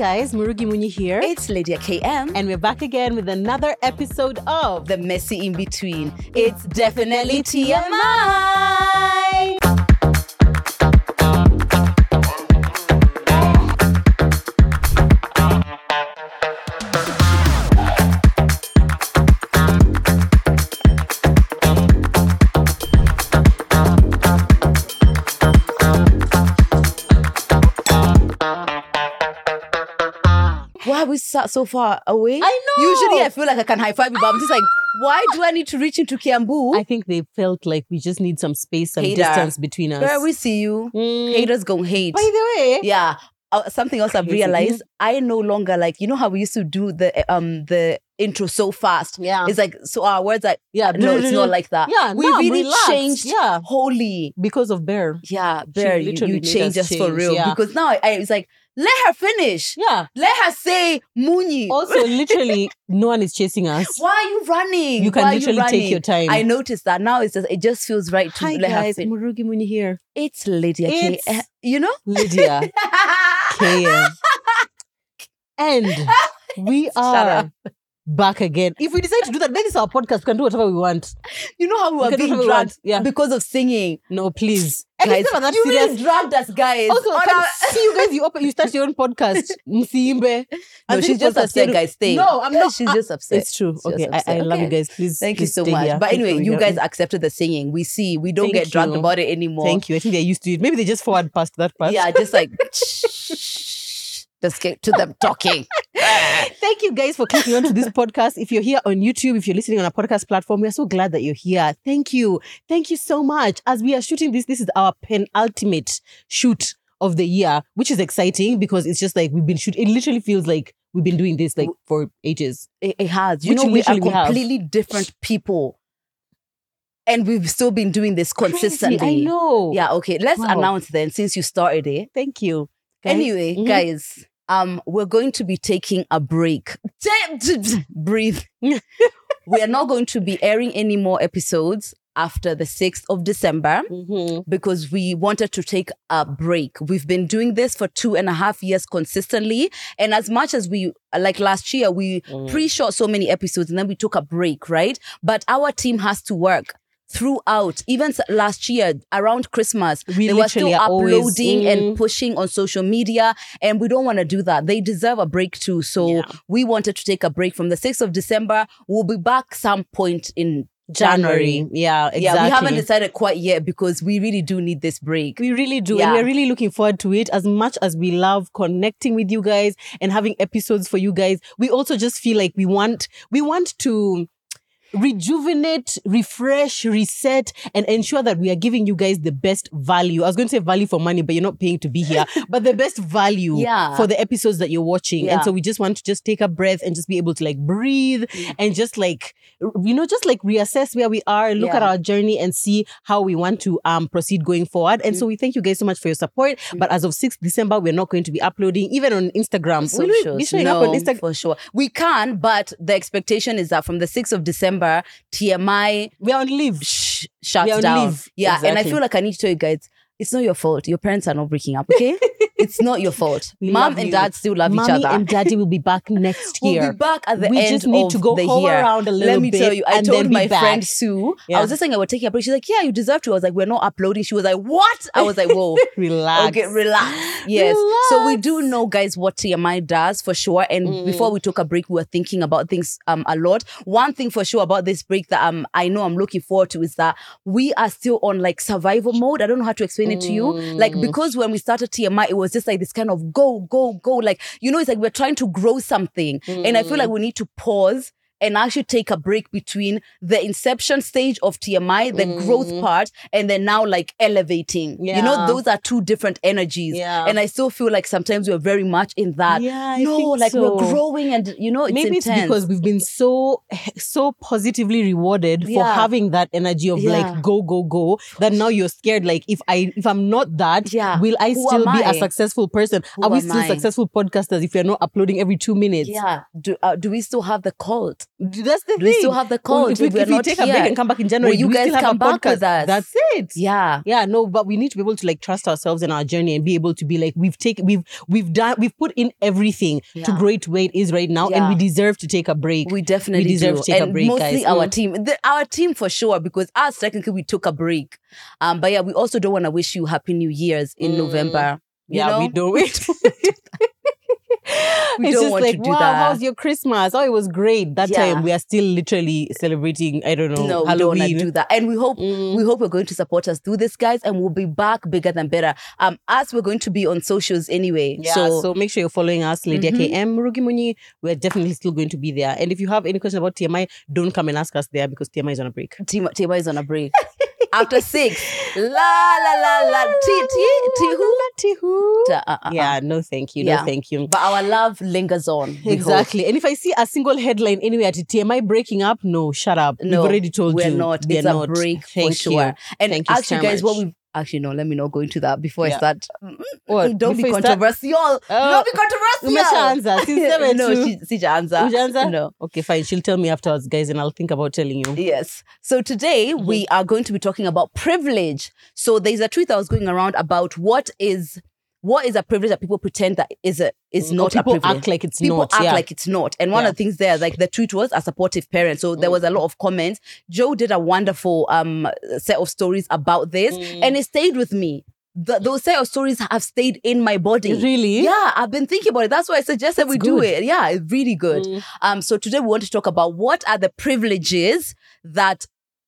guys, Murugi Munyi here. It's Lydia KM. and we're back again with another episode of the messy in between. It's definitely TMI. Why are we sat so far away? I know. Usually I feel like I can high five you, but I'm just like, why do I need to reach into Kiambu? I think they felt like we just need some space, some Hater. distance between us. Where we see you. Mm. Haters gonna hate. By the way, yeah uh, something else i've realized i no longer like you know how we used to do the um the intro so fast yeah, it's like so our words like yeah, no it's not like that yeah. we no, really relaxed. changed Yeah, holy because of Bear. yeah bear you, literally you changed us us for real yeah. because now I, I it's like let her finish Yeah. let her say Munyi Also, literally, no one is chasing us. why are you running You can Why literally take your time. I noticed that now it's just it just feels right to Hi let guys, her Murugi Munyi here. it's Lydia It's- Eh, you know Lydia KM. And we are. Back again. If we decide to do that, then it's our podcast. We can do whatever we want. you know how we We were being whatever we Yeah. because of singing No, please. guys, that you serious. really dragged us, guys. Also, can our- see you guys. You open, you start your own podcast. Msimbe. no, she's just upset, you- guys. Stay. No, I'm not. She's just upset. It's true. She's Okay, I, I love you guys. Please, Thank you so much. here. But anyway, you guys me. accepted the singing. We see. We don't Thank get dragged you. about it anymore. Thank you. I think they're used to it. Maybe they just forward past that part. Yeah, just like just get to them talking. Thank you guys for clicking onto this podcast. If you're here on YouTube, if you're listening on a podcast platform, we are so glad that you're here. Thank you. Thank you so much. As we are shooting this, this is our penultimate shoot of the year, which is exciting because it's just like we've been shooting. It literally feels like we've been doing this like for ages. It, it has. You Which know, we are literally we completely different people, and we've still been doing this consistently. Crazy, I know. Yeah. Okay. Let's Wow. announce then, since you started it. Thank you. Guys, Anyway, mhm. guys, um, we're going to be taking a break. Breathe. we are not going to be airing any more episodes after the 6th of December Mhm. because we wanted to take a break. We've been doing this for two and a half years consistently. And as much as we, like last year, we Mm. pre shot so many episodes and then we took a break, right? But our team has to work. Throughout, even last year around Christmas, We they were still uploading Mm. and pushing on social media, and we don't want to do that. They deserve a break too. So Yeah. we wanted to take a break from the 6th of December. We'll be back some point in January. January. Yeah, exactly. Yeah, we haven't decided quite yet because we really do need this break. We really do. And we're really looking forward to it as much as we love connecting with you guys and having episodes for you guys. We also just feel like we want we want to rejuvenate, refresh, reset, and ensure that we are giving you guys the best value. I was going to say value for money, but you're not paying to be here, but the best value Yeah. for the episodes that you're watching. And so we just want to just take a breath and just be able to like breathe Mm. and just like you know, just like reassess where we are, look at our journey and see how we want to um proceed going forward. And so Mm. we thank you guys so much for your support. But as of 6th December, we're not going to be uploading even on Instagram. Will we be showing no, up on Instagram? for sure. We can, but the expectation is that from the 6th of December, TMI We're on leave. sh- We shuts are on down. leave. Yeah, and I feel like I need to tell you guys, it's not your fault. Your parents are not breaking up, okay? it's not your fault. We Mom and you. dad still love Mommy each other. and daddy will be back next year. We'll be back at the we end just need of to go the year. around a little bit. Let me bit. tell you, I told my back. friend Sue, Yeah. I was just saying I would take a break. She's like, Yeah, you deserve to. I was like, We're not uploading. She was like, What? I was like, Whoa. Relax. Okay, relax. Yes. So we do know, guys, what TMI does for sure. And Mm. before we took a break, we were thinking about things um a lot. One thing for sure about this break that um I know I'm looking forward to is that we are still on like survival mode. I don't know how to explain it to you. Like Mm. because when we started TMI, it was just like this kind of go, go, go. Like, you know, it's like we're trying to grow something. And I feel Mm. like we need to pause and actually take a break between the inception stage of TMI, the growth Mm. part, and then now like elevating. You know, those are two different energies. Yeah. And I still feel like sometimes we're very much in that. Yeah, I no, like so. we're growing and you know, it's Maybe intense. it's because we've been so so positively rewarded for having that energy of Yeah. like go go go that now you're scared like if I if I'm not that Yeah. will I Who still be I? a successful person Who are we still I? successful podcasters if you're not uploading every 2 minutes yeah. Do uh, do we still have the cult? That's the Do we still have the code? If we, If we're if we not take a break here, and come back in January, will you do we guys still have come a back podcast? with us? That's it. Yeah. Yeah, no, but we need to be able to like trust ourselves in our journey and be able to be like we've taken we've we've done we've put in everything to Yeah. it to where it is right now, Yeah. and we deserve to take a break. We definitely deserve do. to take a and break, mostly guys. our Mm. team, the, our team for sure, because us technically we took a break. Um, but yeah, we also don't want to wish you happy New Year's in Mm. November. You yeah, know? we don't. We We it's don't just want like, to do wow, that. how's your Christmas? Oh, it was great. That Yeah. time we are still literally celebrating. I don't know. no, we don't want to Halloween. do that. And we hope Mm. we hope you're going to support us through this, guys, and we'll be back bigger than better. Um, us we're going to be on socials anyway. Yeah, so, so, make sure you're following us, Lydia Mhm. KM, Rugi Munyi. We're definitely still going to be there. And if you have any question about TMI, don't come and ask us there because TMI is on a break. Tima is on a break. After six, la la la la, t t t who? Tihu. Ta- uh, uh, uh. Yeah, no thank you. Yeah. No thank you. But our love lingers on. Exactly. And if I see a single headline anywhere at TMI breaking up, no, shut up. No, We've already told you. we're you. not. We're it's not. a break Thank for sure. you. And Thank you actually, so guys, what we actually no, let me not go into that before Yeah. I start. What? Don't be Before you start- controversial. Oh, don't be controversial. umeshaanza. Siseme no, tu. she, sijaanza. Ujaanza? No. Okay, fine. She'll tell me afterwards, guys, and I'll think about telling you. Yes. So today Mm-hmm. we are going to be talking about privilege. So there's a tweet that was going around about what is what is a privilege that people pretend that is a is not a people privilege. act like it's people not. act yeah. like it's not. And one Yeah. of the things there, like the tweet was a supportive parent. So there was a lot of comments. Joe did a wonderful um set of stories about this, Mm. and it stayed with me. The, those set of stories have stayed in my body. Really? Yeah, I've been thinking about it. That's why I suggested we That's do it. Yeah, it's really good. Mm. Um, so today we want to talk about what are the privileges that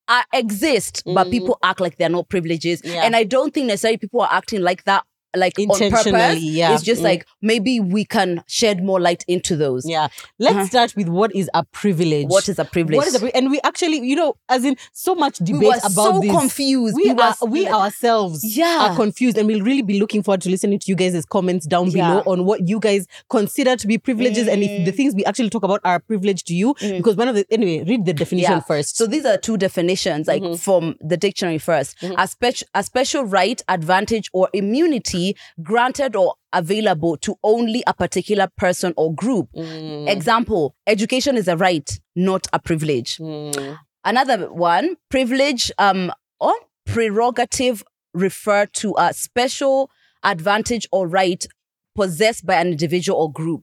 are, exist, but Mm. people act like they're not privileges. Yeah. And I don't think necessarily people are acting like that, like on Intentionally, purpose. yeah. It's just Mm. like maybe we can shed more light into those. Yeah. Let's Uh-huh. start with what is a privilege. What is a privilege? What is a pri- and we actually, you know, as in so much we debate were about so this. confused. We, were are, we ourselves Yeah. are confused, and we'll really be looking forward to listening to you guys' comments down below on what you guys consider to be privileges, and if the Mm. things we actually talk about are a privilege to you. Mm. Because one of the anyway, read the definition Yeah. first. So these are two definitions, like Mhm. from the dictionary 1st Mhm. A, a special right, advantage, or immunity granted or available to only a particular person or group. Mm. Example: Education is a right, not a privilege. Mm. Another one: privilege um, or prerogative refer to a special advantage or right possessed by an individual or group.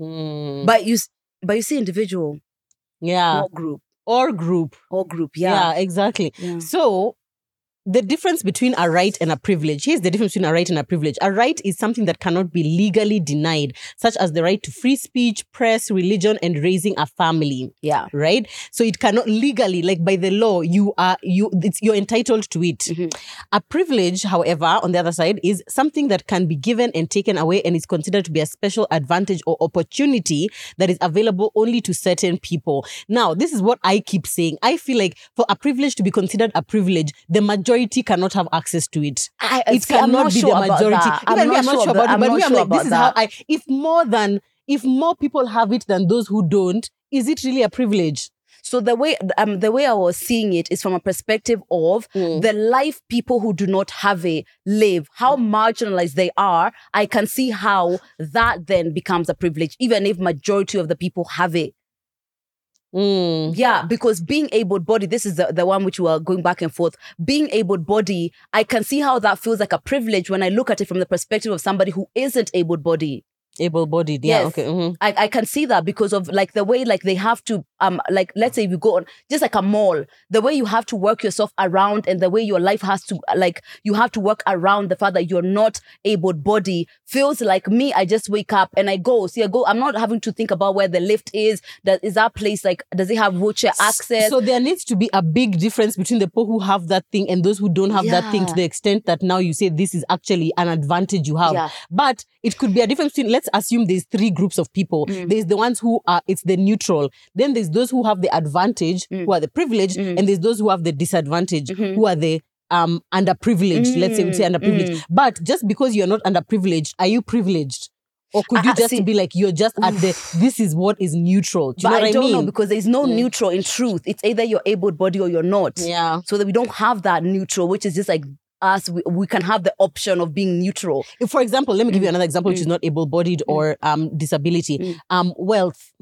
Mm. But you, but you see, individual, yeah, not group, or group. or group. Yeah, Yeah. exactly. Yeah. So the difference between a right and a privilege. Here's the difference between a right and a privilege. A right is something that cannot be legally denied, such as the right to free speech, press, religion, and raising a family. yeah. Right? So it cannot legally, like by the law, you are you it's you're entitled to it. Mhm. A privilege, however, on the other side, is something that can be given and taken away and is considered to be a special advantage or opportunity that is available only to certain people. Now, this is what I keep saying. I feel like for a privilege to be considered a privilege, the majority cannot have access to it. I, It see, cannot be sure the about majority. that. Even me, I'm not sure about it, but not me, I'm like, this about is how. I. If more than if more people have it than those who don't, is it really a privilege? So the way um the way I was seeing it is from a perspective of Mm. the life people who do not have it live, how marginalized they are. I can see how that then becomes a privilege, even if majority of the people have it. Mm. Yeah, because being able bodied, this is the, the one which we are going back and forth. Being able bodied, I can see how that feels like a privilege when I look at it from the perspective of somebody who isn't able bodied. Able-bodied. Yeah. Yes. Okay. mhm. I, I can see that because of like the way like they have to um like let's say if you go on just like a mall the way you have to work yourself around and the way your life has to like you have to work around the fact that you're not able body feels like me I just wake up and I go see I go I'm not having to think about where the lift is that is that place like does it have wheelchair access So there needs to be a big difference between the people who have that thing and those who don't have that thing to the extent that now you say this is actually an advantage you have. Yeah. But it could be a difference between, let's assume there's three groups of people. Mm. There's the ones who are, it's the neutral. Then there's those who have the advantage, Mm. who are the privileged, Mm. and there's those who have the disadvantage, Mhm. who are the um underprivileged. Let's say we say Mm, underprivileged. mm. But just because you're not underprivileged, are you privileged? Or could you I just see. be like you're just at the this is what is neutral? Do you but know I don't I mean? know because there's no Mm. neutral in truth it's either you're able body or you're not yeah. so that we don't have that neutral which is just like us we, we can have the option of being neutral for example, let me give you Mm. another example, which is not able-bodied or um disability. Mm. Um, wealth.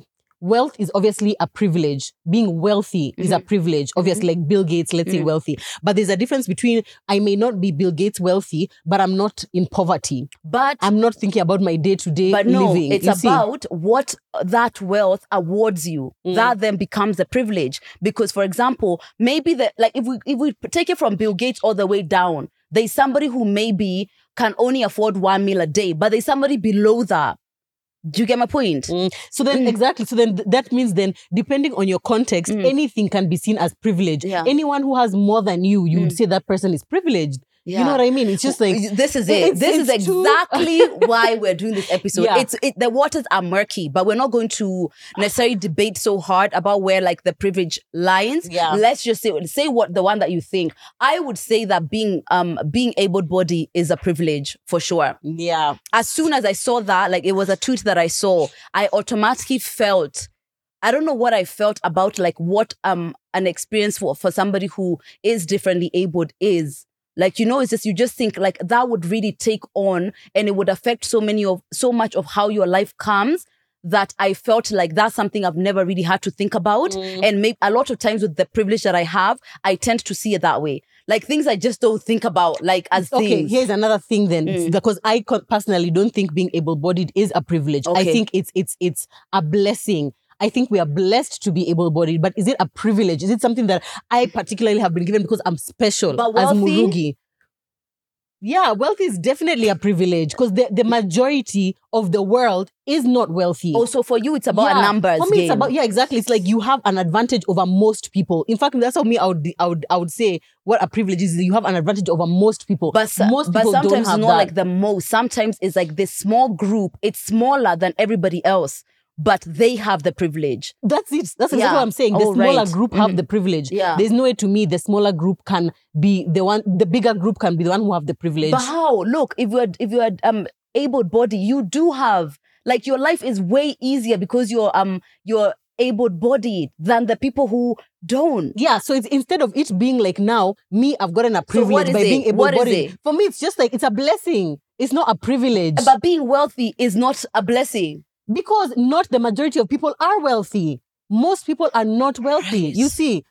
Wealth is obviously a privilege. Being wealthy is a privilege. Obviously, like Bill Gates, let's say Mhm. wealthy. But there's a difference between I may not be Bill Gates wealthy, but I'm not in poverty. But I'm not thinking about my day to day but no, living. it's you see? about what that wealth awards you. Mm. That then becomes a privilege. Because, for example, maybe the like if we if we take it from Bill Gates all the way down, there's somebody who maybe can only afford one meal a day, but there's somebody below that. Do you get my point? Mm. So then, exactly. So then, th- that means then, depending on your context, Mm. anything can be seen as privilege. Yeah. Anyone who has more than you, you would Mm. say that person is privileged. You know what I mean? It's just like this is it- this is exactly why we're doing this episode. Yeah. It's it, the waters are murky, but we're not going to necessarily debate so hard about where like the privilege lies. Yeah. Let's just say say what the one that you think. I would say that being um being able bodied is a privilege for sure. yeah, As soon as I saw that, like it was a tweet that I saw, I automatically felt. I don't know what I felt about like what um an experience for for somebody who is differently abled is. Like you know, it's just you just think like that would really take on and it would affect so many of so much of how your life comes that I felt like that's something I've never really had to think about. Mm. And maybe a lot of times with the privilege that I have, I tend to see it that way. Like things I just don't think about, like as Okay, things. here's another thing then, Mm. because I personally don't think being able-bodied is a privilege. I think it's it's it's a blessing. I think we are blessed to be able-bodied, but is it a privilege? Is it something that I particularly have been given because I'm special as? Murugi? Yeah, wealth is definitely a privilege because the, the majority of the world is not wealthy. Oh, also, for you, it's about Yeah. a numbers For me, game. it's about yeah, exactly. It's like you have an advantage over most people. In fact, that's how me I would I would I would say what a privilege is. You have an advantage over most people. But, most but people sometimes don't it's have not that. like the most. Sometimes it's like this small group. It's smaller than everybody else, but they have the privilege. That's it. That's exactly Yeah. what I'm saying. The Oh, smaller right. group have Mhm. the privilege. Yeah. There's no way to me the smaller group can be the one. The bigger group can be the one who have the privilege. But how? Look, if you're if you're um able body, you do have like your life is way easier because you're um you're able bodied than the people who don't. yeah, so it's instead of it being like now, me, I've gotten a privilege is by it? being able-bodied. For me, it's just like it's a blessing. It's not a privilege. But being wealthy is not a blessing. Because not the majority of people are wealthy. Most people are not wealthy. You see,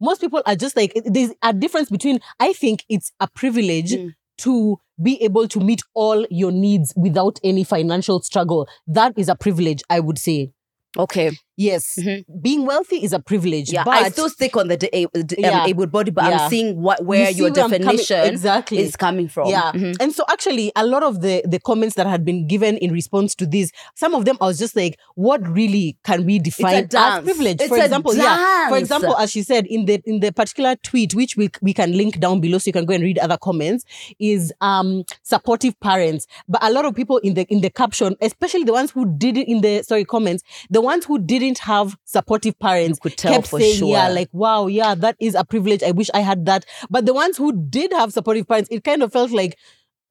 most people are just like there's a difference between. I think it's a privilege Mm. to be able to meet all your needs without any financial struggle. That is a privilege, I would say. Okay. Yes, Mhm. being wealthy is a privilege. Yeah. but I still stick on the da- um, Yeah. able body, but Yeah. I'm seeing what where see your I'm coming- definition exactly is coming from. Yeah. Mhm. And so actually a lot of the the comments that had been given in response to this, some of them I was just like, what really can we define as dance. privilege? It's for example, yeah. For example, as she said in the in the particular tweet, which we we can link down below so you can go and read other comments, is um supportive parents. But a lot of people in the in the caption, especially the ones who did it in the sorry comments, the ones who didn't have supportive parents You could tell kept for saying, sure. yeah, like wow, yeah, that is a privilege. I wish I had that. But the ones who did have supportive parents, it kind of felt like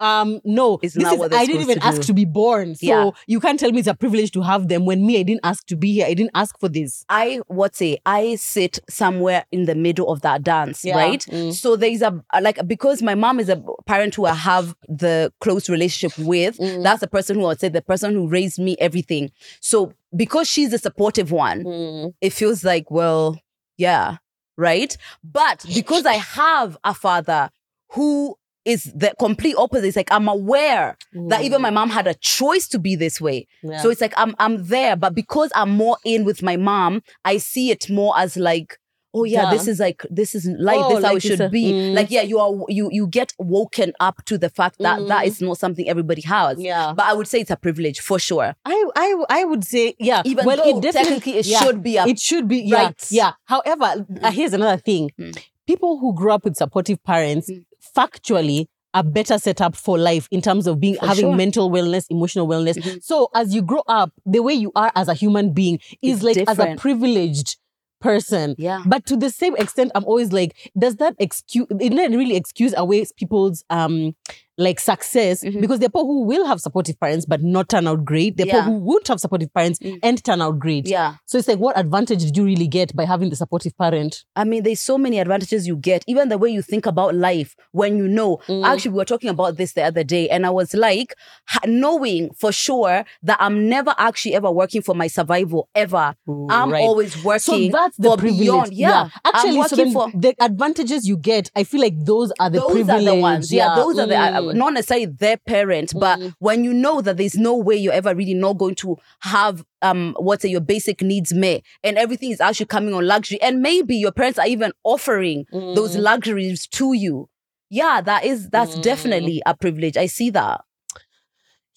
um no It's this is i didn't even to ask to be born so Yeah. you can't tell me it's a privilege to have them when me i didn't ask to be here i didn't ask for this I what say I sit somewhere in the middle of that dance, Yeah. right? Mm. So there's a like because my mom is a parent who I have the close relationship with. Mm. That's the person who I would say the person who raised me everything. So because she's the supportive one, Mm. it feels like well, yeah, right. But because I have a father who is the complete opposite, it's like I'm aware that even my mom had a choice to be this way. Mm. Yeah. So it's like I'm I'm there, but because I'm more in with my mom, I see it more as like, oh yeah, Yeah. this is like this is life, Oh, this is how like it should a- be. mm. Like yeah, you are you you get woken up to the fact that that Mm. is not something everybody has. yeah But I would say it's a privilege for sure. I, I I would say yeah. Even well, though it definitely technically it yeah, should be a it should be yeah right. yeah. However, uh, here's another thing: Mm. people who grew up with supportive parents, Mm. Factually, a better setup for life in terms of being For having sure. mental wellness, emotional wellness. Mhm. So as you grow up, the way you are as a human being is It's like as a privileged person. yeah. But to the same extent, I'm always like, does that excuse? It doesn't really excuse away people's um like success Mhm. because there are people who will have supportive parents but not turn out great. There are Yeah. people who would have supportive parents Mm. and turn out great. Yeah. So it's like, what advantage did you really get by having the supportive parent? I mean, there's so many advantages you get, even the way you think about life when you know. Mm. Actually, we were talking about this the other day, and I was like, knowing for sure that I'm never actually ever working for my survival ever. I'm Right. always So working that's the for privilege. beyond. Yeah, Actually, I'm so then for. the advantages you get, I feel like those are the those privilege. are the ones. Yeah, those are the Mm. not necessarily their parent, but Mm. when you know that there's no way you're ever really not going to have um what's your basic needs met, and everything is actually coming on luxury, and maybe your parents are even offering those Mm. luxuries to you. Yeah, that is that's Mm. definitely a privilege. I see that.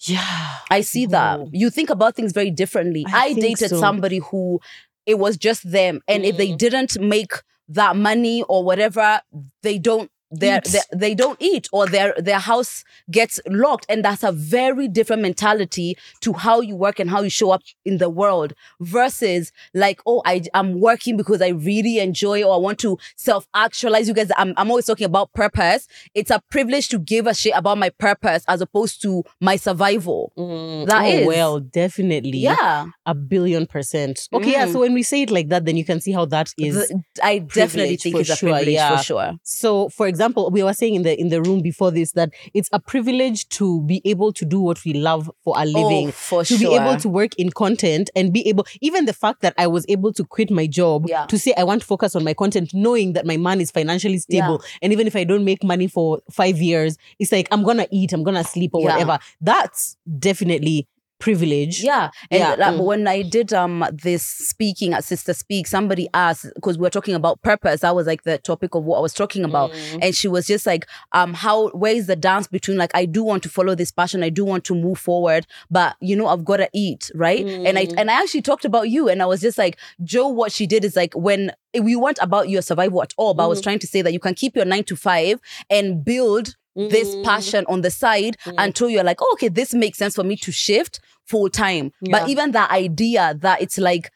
Yeah. I see that. You think about things very differently. I I, dated so. somebody who it was just them, and if they Mm. didn't make that money or whatever, they don't. They're, they they don't eat or their their house gets locked and that's a very different mentality to how you work and how you show up in the world versus like oh I I'm working because I really enjoy or I want to self actualize you guys I'm I'm always talking about purpose it's a privilege to give a shit about my purpose as opposed to my survival Mm, That oh, is. well, definitely. yeah A billion percent. Okay, yeah. Mm. So when we say it like that, then you can see how that is. The- I definitely think for it's a privilege yeah. for sure So, for example, we were saying in the in the room before this that it's a privilege to be able to do what we love for a oh, living. oh, for to sure be able to work in content and be able even the fact that I was able to quit my job Yeah. to say I want to focus on my content knowing that my man is financially stable and even if I don't make money for 5 years it's like I'm going to eat I'm going to sleep or Yeah. whatever that's definitely privilege Yeah, and Yeah, like, mm. when I did um this speaking at Sister Speak, somebody asked because we were talking about purpose. That was like the topic of what I was talking about, Mm. and she was just like, um, how where is the dance between like I do want to follow this passion, I do want to move forward, but you know I've got to eat, right? And I Mm. and I actually talked about you, and I was just like, Joe, what she did is like when we weren't about your survival at all, but I was Mm. trying to say that you can keep your nine to five and build this Mm. passion on the side Mm. until you're like, oh, okay, this makes sense for me to shift full time. Yeah. But even that idea that it's like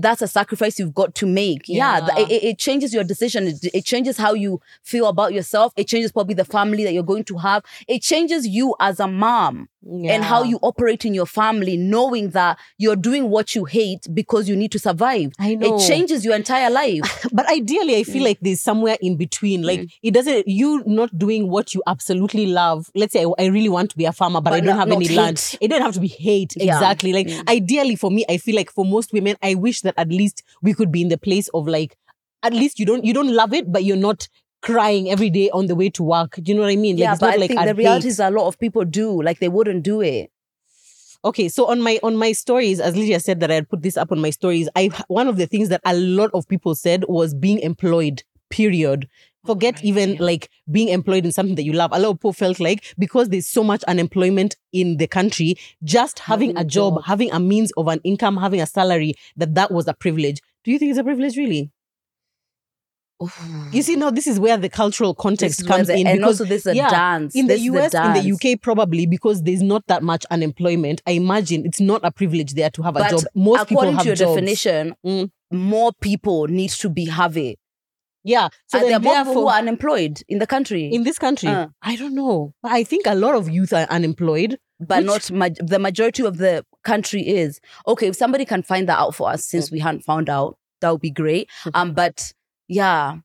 that's a sacrifice you've got to make. Yeah, Yeah. it, it- changes your decision. It, it changes how you feel about yourself. It changes probably the family that you're going to have. It changes you as a mom and how you operate in your family, knowing that you're doing what you hate because you need to survive. I know It changes your entire life. but ideally i feel Mm. like there's somewhere in between like it doesn't you not doing what you absolutely love let's say i, I really want to be a farmer but, i don't have any land it doesn't have to be hate Yeah. exactly like Mm. ideally for me i feel like for most women i wish that at least we could be in the place of like at least you don't you don't love it but you're not crying every day on the way to work do you know what i mean like yeah, it's but I like think the reality is a lot of people do. Like they wouldn't do it. Okay, so on my on my stories, as Lydia said that I had put this up on my stories, I one of the things that a lot of people said was being employed. Period. Forget even like being employed in something that you love. A lot of people felt like because there's so much unemployment in the country, just having, Having a job, job. having a means of an income, having a salary, that that was a privilege. Do you think it's a privilege, really? You see, now this is where the cultural context comes the- in and because also this is a yeah, dance. in the This is US, in the. UK, probably because there's not that much unemployment. I imagine it's not a privilege there to have a job. Most people according have to your jobs. definition, Mm. more people need to be have it. Yeah. So and there are more people who are unemployed in the country, in this country, Uh. I don't know. I think a lot of youth are unemployed. but which- not ma- the majority of the country is. Okay, if somebody can find that out for us, Mm. since we hadn't found out, that would be great. Um, but yeah,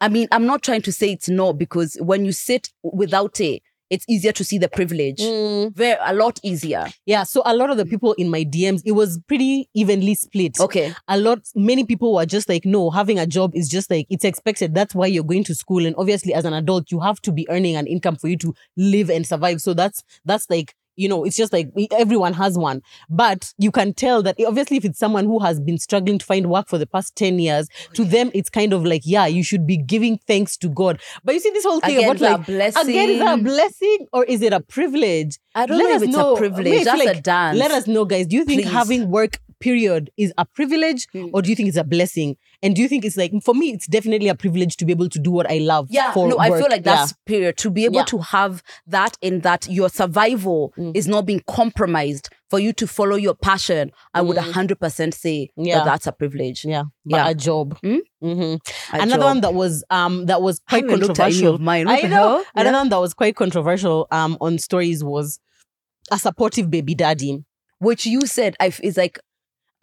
I mean, I'm not trying to say it's not because when you sit without it, it's easier to see the privilege. Mm. Very a lot easier. Yeah. So a lot of the people in my DMs, it was pretty evenly split. Okay. a lot many people were just like no having a job is just like it's expected that's why you're going to school and obviously as an adult you have to be earning an income for you to live and survive so that's that's like you know it's just like everyone has one but you can tell that eh, obviously if it's someone who has been struggling to find work for the past 10 years oh, to them it's kind of like yeah you should be giving thanks to god but you see this whole thing Again, about like a blessing? again is that a blessing or is it a privilege I don't Let know us if it's know. a privilege. That's like, a dance. let us know, guys. Do you think Please. having work, period, is a privilege Mm. or do you think it's a blessing? And do you think it's like, for me, it's definitely a privilege to be able to do what I love? Yeah, no, I feel like that's period. To be able Yeah. to have that in that your survival Mm. is not being compromised for you to follow your passion, I would Mm. 100% say Yeah. that that's a privilege. Yeah, but Yeah. a job. Hmm? Mhm. A Another job. one that was um that was quite haven't looked at any controversial. of mine. I know. Another Yeah. one that was quite controversial um on stories was a supportive baby daddy. Which you said I is like,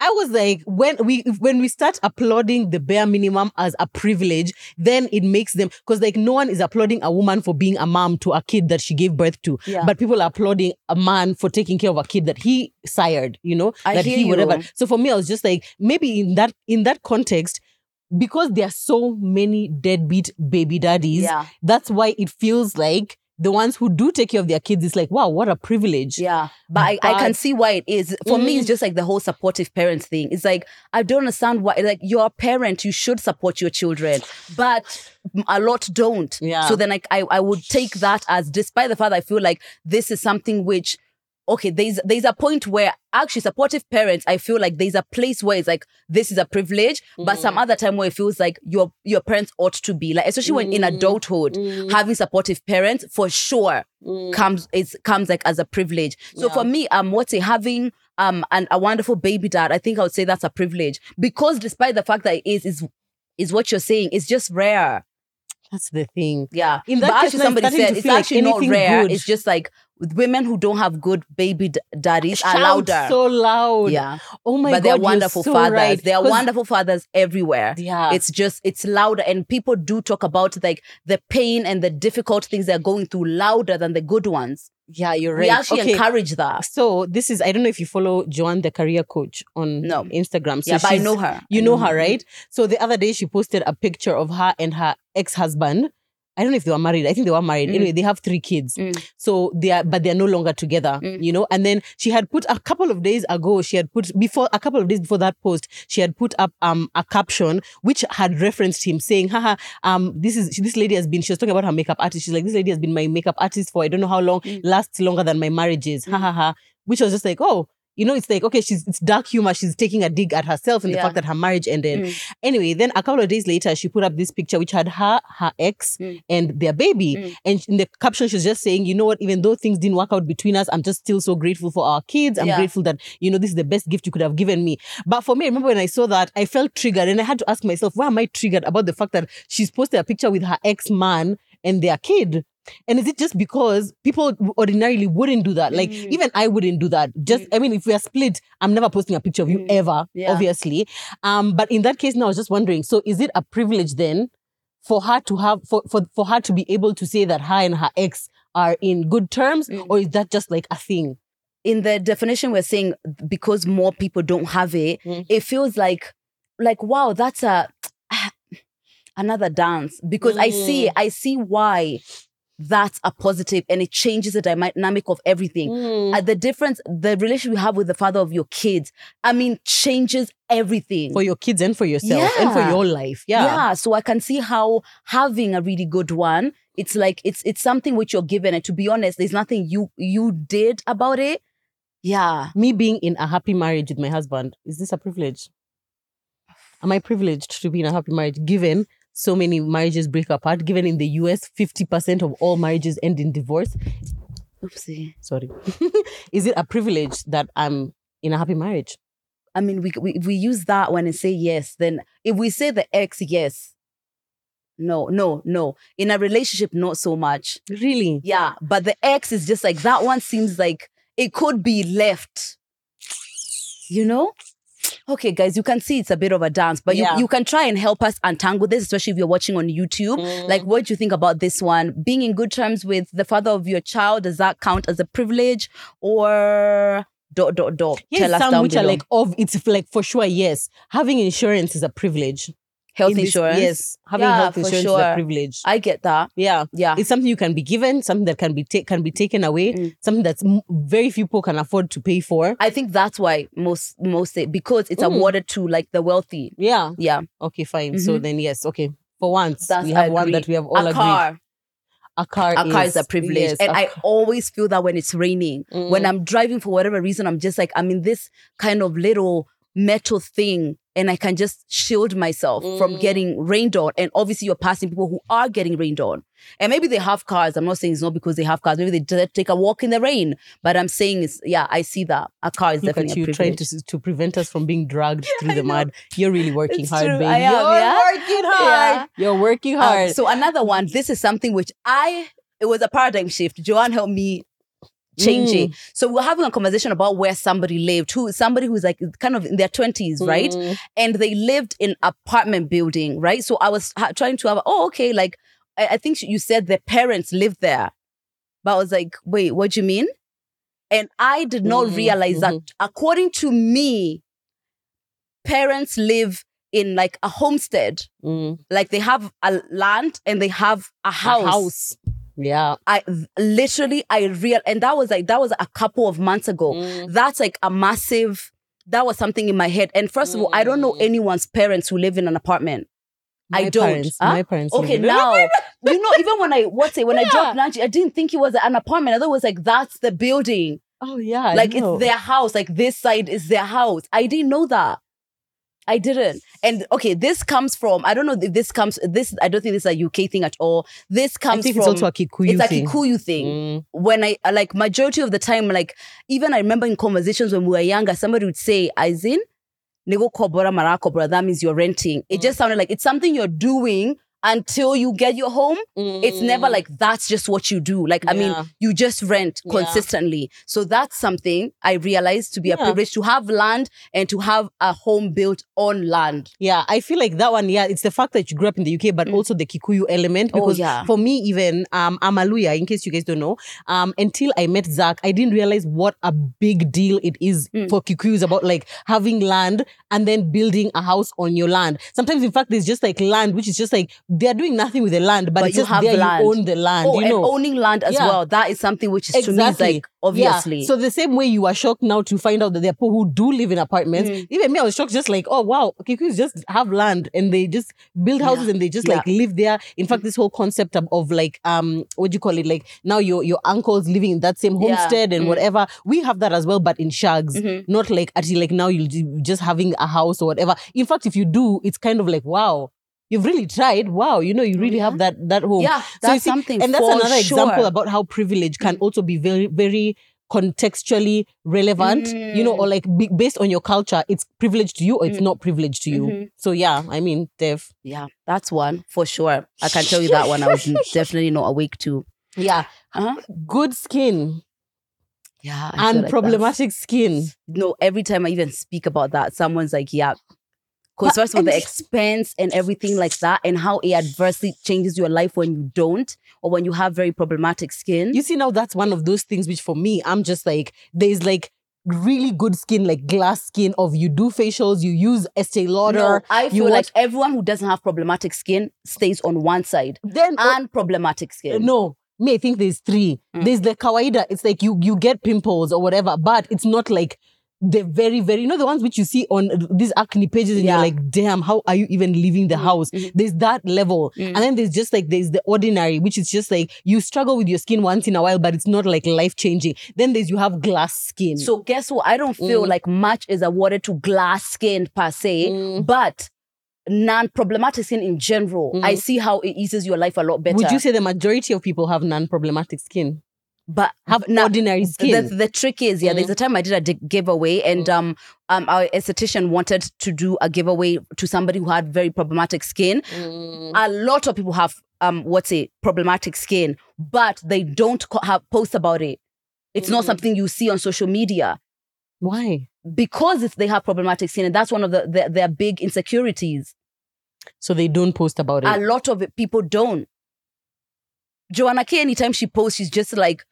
I was like, when we when we start applauding the bare minimum as a privilege, then it makes them because like no one is applauding a woman for being a mom to a kid that she gave birth to, yeah. but people are applauding a man for taking care of a kid that he sired. You know, I that he whatever. you. So for me, I was just like, maybe in that in that context, because there are so many deadbeat baby daddies, yeah. that's why it feels like the ones who do take care of their kids it's like, wow, what a privilege. Yeah, but I, I can see why it is. For me, it's Mm. just like the whole supportive parents thing. It's like I don't understand why. Like you're a parent, you should support your children, but a lot don't. Yeah. So then, like I, I would take that as, despite the fact that I feel like this is something which, okay, there's there's a point where actually supportive parents, I feel like there's a place where it's like this is a privilege, but some other time where it feels like your your parents ought to be like, especially when in Mm. adulthood, Mm, having supportive parents for sure mm. comes it comes like as a privilege. So Yeah. for me, um, what's it having um and a wonderful baby dad? I think I would say that's a privilege because despite the fact that it is is is what you're saying, it's just rare. That's the thing. Yeah. In that but case, actually, somebody said it's like actually not rare. good. It's just like women who don't have good baby d- daddies are louder. so loud. yeah, Oh my but god, they're you're wonderful so fathers. right. They are wonderful fathers everywhere. Yeah. It's just it's louder, and people do talk about like the pain and the difficult things they're going through louder than the good ones. yeah, you're right. We actually okay. encourage that. So this is I don't know if you follow Joanne the career coach on No. Instagram. So yeah, but I know her. You I know her, her. right? So the other day she posted a picture of her and her ex-husband. I don't know if they were married. I think they were married. Mm. Anyway, they have three kids. Mm. So they are, but they are no longer together, Mm. you know. And then she had put a couple of days ago, she had put before a couple of days before that post, she had put up um a caption which had referenced him saying, haha, um, this is this lady has been, she was talking about her makeup artist. She's like, this lady has been my makeup artist for I don't know how long, Mm. lasts longer than my marriage is. Ha Mm. ha ha. Which was just like, oh, you know, it's like, okay, she's it's dark humor. She's taking a dig at herself and the fact that her marriage ended. Mm. Anyway, then a couple of days later, she put up this picture which had her, her ex, Mm. and their baby. Mm. And in the caption, she's just saying, you know what, even though things didn't work out between us, I'm just still so grateful for our kids. I'm Yeah. grateful that, you know, this is the best gift you could have given me. But for me, I remember when I saw that, I felt triggered and I had to ask myself, why am I triggered about the fact that she's posted a picture with her ex man and their kid? And is it just because people ordinarily wouldn't do that? Like, Mm. even I wouldn't do that. Just, I mean, if we are split, I'm never posting a picture of you Mm. ever, Yeah. obviously. Um, but in that case, now I was just wondering, so is it a privilege then for her to have, for, for, for her to be able to say that her and her ex are in good terms, Mm. or is that just like a thing? in the definition we're saying because more people don't have it Mm. it feels like like wow that's a another dance because i see Mm. i see why that's a positive and it changes the dynamic of everything Mm. Uh, the difference the relationship you have with the father of your kids i mean changes everything For your kids and for yourself and for your life. Yeah. yeah so i can see how having a really good one it's like it's it's something which you're given and to be honest there's nothing you you did about it yeah Me being in a happy marriage with my husband, is this a privilege? Am I privileged to be in a happy marriage given so many marriages break apart? Given in the US, 50% of all marriages end in divorce. oopsie Sorry. is it a privilege that I'm in a happy marriage? I mean, we, we if we use that when and say yes, then if we say the ex yes, no, no, no. In a relationship, not so much. Really? Yeah, but the ex is just like that one seems like it could be left. You know? Okay, guys, you can see it's a bit of a dance, but Yeah. you, you can try and help us untangle this, especially if you're watching on YouTube. Mm. Like, what do you think about this one? Being in good terms with the father of your child, does that count as a privilege or dot dot dot? Yes, Tell us some which are like of it's like for sure, yes. Having insurance is a privilege. Health this- insurance. yes. Having Yeah, health insurance is a privilege. I get that. yeah. Yeah. It's something you can be given, something that can be ta- can be taken away, Mm. something that's m- very few people can afford to pay for. I think that's why most most say because it's Mm. awarded to like the wealthy. Yeah. Yeah, Okay, fine. So Mhm. then yes, okay. For once, That's- we have one that we have all a agreed. car, A car. a car is a privilege, yes, and a I always feel that when it's raining. When Mm. I'm driving for whatever reason, I'm just like I'm in this kind of little metal thing and I can just shield myself from Mm. getting rained on. And obviously, you're passing people who are getting rained on. And maybe they have cars. I'm not saying it's not because they have cars. Maybe they take a walk in the rain. But I'm saying it's, yeah, I see that. A car is Look at definitely you a trying to to prevent us from being dragged through I the know. mud. You're really working It's hard, true. baby. I am, You're yeah? working hard. You're working Um, hard. so another one, this is something which I, it was a paradigm shift. Joanne helped me change Mm. So we're having a conversation about where somebody lived, who somebody who's like kind of in their 20s, right? Mm. and they lived in apartment building, right? So I was ha- trying to have, oh, okay, like I, I think you said their parents lived there, but I was like, wait, what do you mean? And I did not Mhm, realize that according to me, parents live in like a homestead, Mm. like they have a land and they have a A house. House. Yeah. I literally, I real, and that was like that was a couple of months ago Mm. that's like a massive that was something in my head and first of all i don't know Mm. anyone's parents who live in an apartment I don't. Parents, Huh? My parents. okay live now you know even when i what's it when i dropped Yeah. lunch i didn't think it was an apartment i thought it was like that's the building Oh yeah. I like know. it's their house like this side is their house i didn't know that I didn't. And okay, this comes from I don't know if this comes this I don't think this is a UK thing at all. This I comes think from it's also a Kikuyu it's a thing. Kikuyu thing Mm. when I I, like majority of the time, like even I remember in conversations when we were younger, somebody would say, as in, nego kobora marakobra, that means you're renting. It Mm. just sounded like it's something you're doing until you get your home. It's never Mm. like that's just what you do. Like, I mean, you just rent Yeah. consistently. So that's something I realized to be a Yeah. privilege to have land and to have a home built on land. Yeah, I feel like that one. Yeah, it's the fact that you grew up in the UK, but Mm. also the Kikuyu element. Oh, Because yeah. for me, even um, I'm a Luhya. In case you guys don't know, um, until I met Zach, I didn't realize what a big deal it is Mm. for Kikuyus about like having land and then building a house on your land. Sometimes, in fact, there's just like land, which is just like they're doing nothing with the land, but, But it's you just there. land. You own the land. Oh, you know. owning land as Yeah. well. That is something which is to me like obviously. Yeah. So the same way you are shocked now to find out that there are people who do live in apartments. Mhm. Even me, I was shocked, just like, oh wow, Kikuyus just have land and they just build houses Yeah. and they just like live there. In fact, this whole concept of, of like um, what do you call it? Like now your your uncles living in that same homestead and Mm. whatever. We have that as well, but in shags. Mhm. Not like actually like now you just having a house or whatever. In fact, if you do, it's kind of like wow. You've really tried. Wow, you know, you really have that that home. Yeah, So that's see- something. And that's another sure. example about how privilege can also be very, very contextually relevant, you know, Mm. or like be, based on your culture, it's privileged to you or it's Mm. not privileged to you. Mhm. So yeah, I mean, Dev. Yeah, that's one for sure. I can tell you that one. I was definitely not awake to. Yeah, Uh-huh. good skin Yeah, I and like problematic skin. No, every time I even speak about that, someone's like, "Yeah." Because first of all, the expense and everything like that, and how it adversely changes your life when you don't, or when you have very problematic skin. You see, now that's one of those things which for me, I'm just like, there's like really good skin, like glass skin of you do facials, you use Estee Lauder. no, I you feel like everyone who doesn't have problematic skin stays on one side, then and problematic skin. no me i think there's three Mm. there's the kawaida it's like you you get pimples or whatever but it's not like the very very you know the ones which you see on these acne pages and Yeah. you're like damn how are you even leaving the Mm, house mhm. there's that level Mm. and then there's just like there's the ordinary which is just like you struggle with your skin once in a while but it's not like life changing then there's you have glass skin So guess what? I don't feel Mm. like much is awarded to glass skin per se, Mm. but non-problematic skin in general. Mm. I see how it eases your life a lot better. would you say the majority of people have non-problematic skin but have now, ordinary skin The, the trick is, yeah, there's Mm. a time I did a giveaway and um um our esthetician wanted to do a giveaway to somebody who had very problematic skin. Mm. A lot of people have um what's it problematic skin, but they don't co- have post about it. It's not Mm. something you see on social media. why because they have problematic skin, and that's one of the, the their big insecurities. so they don't post about it A lot of it, people don't. Joanna K, anytime she posts, she's just like,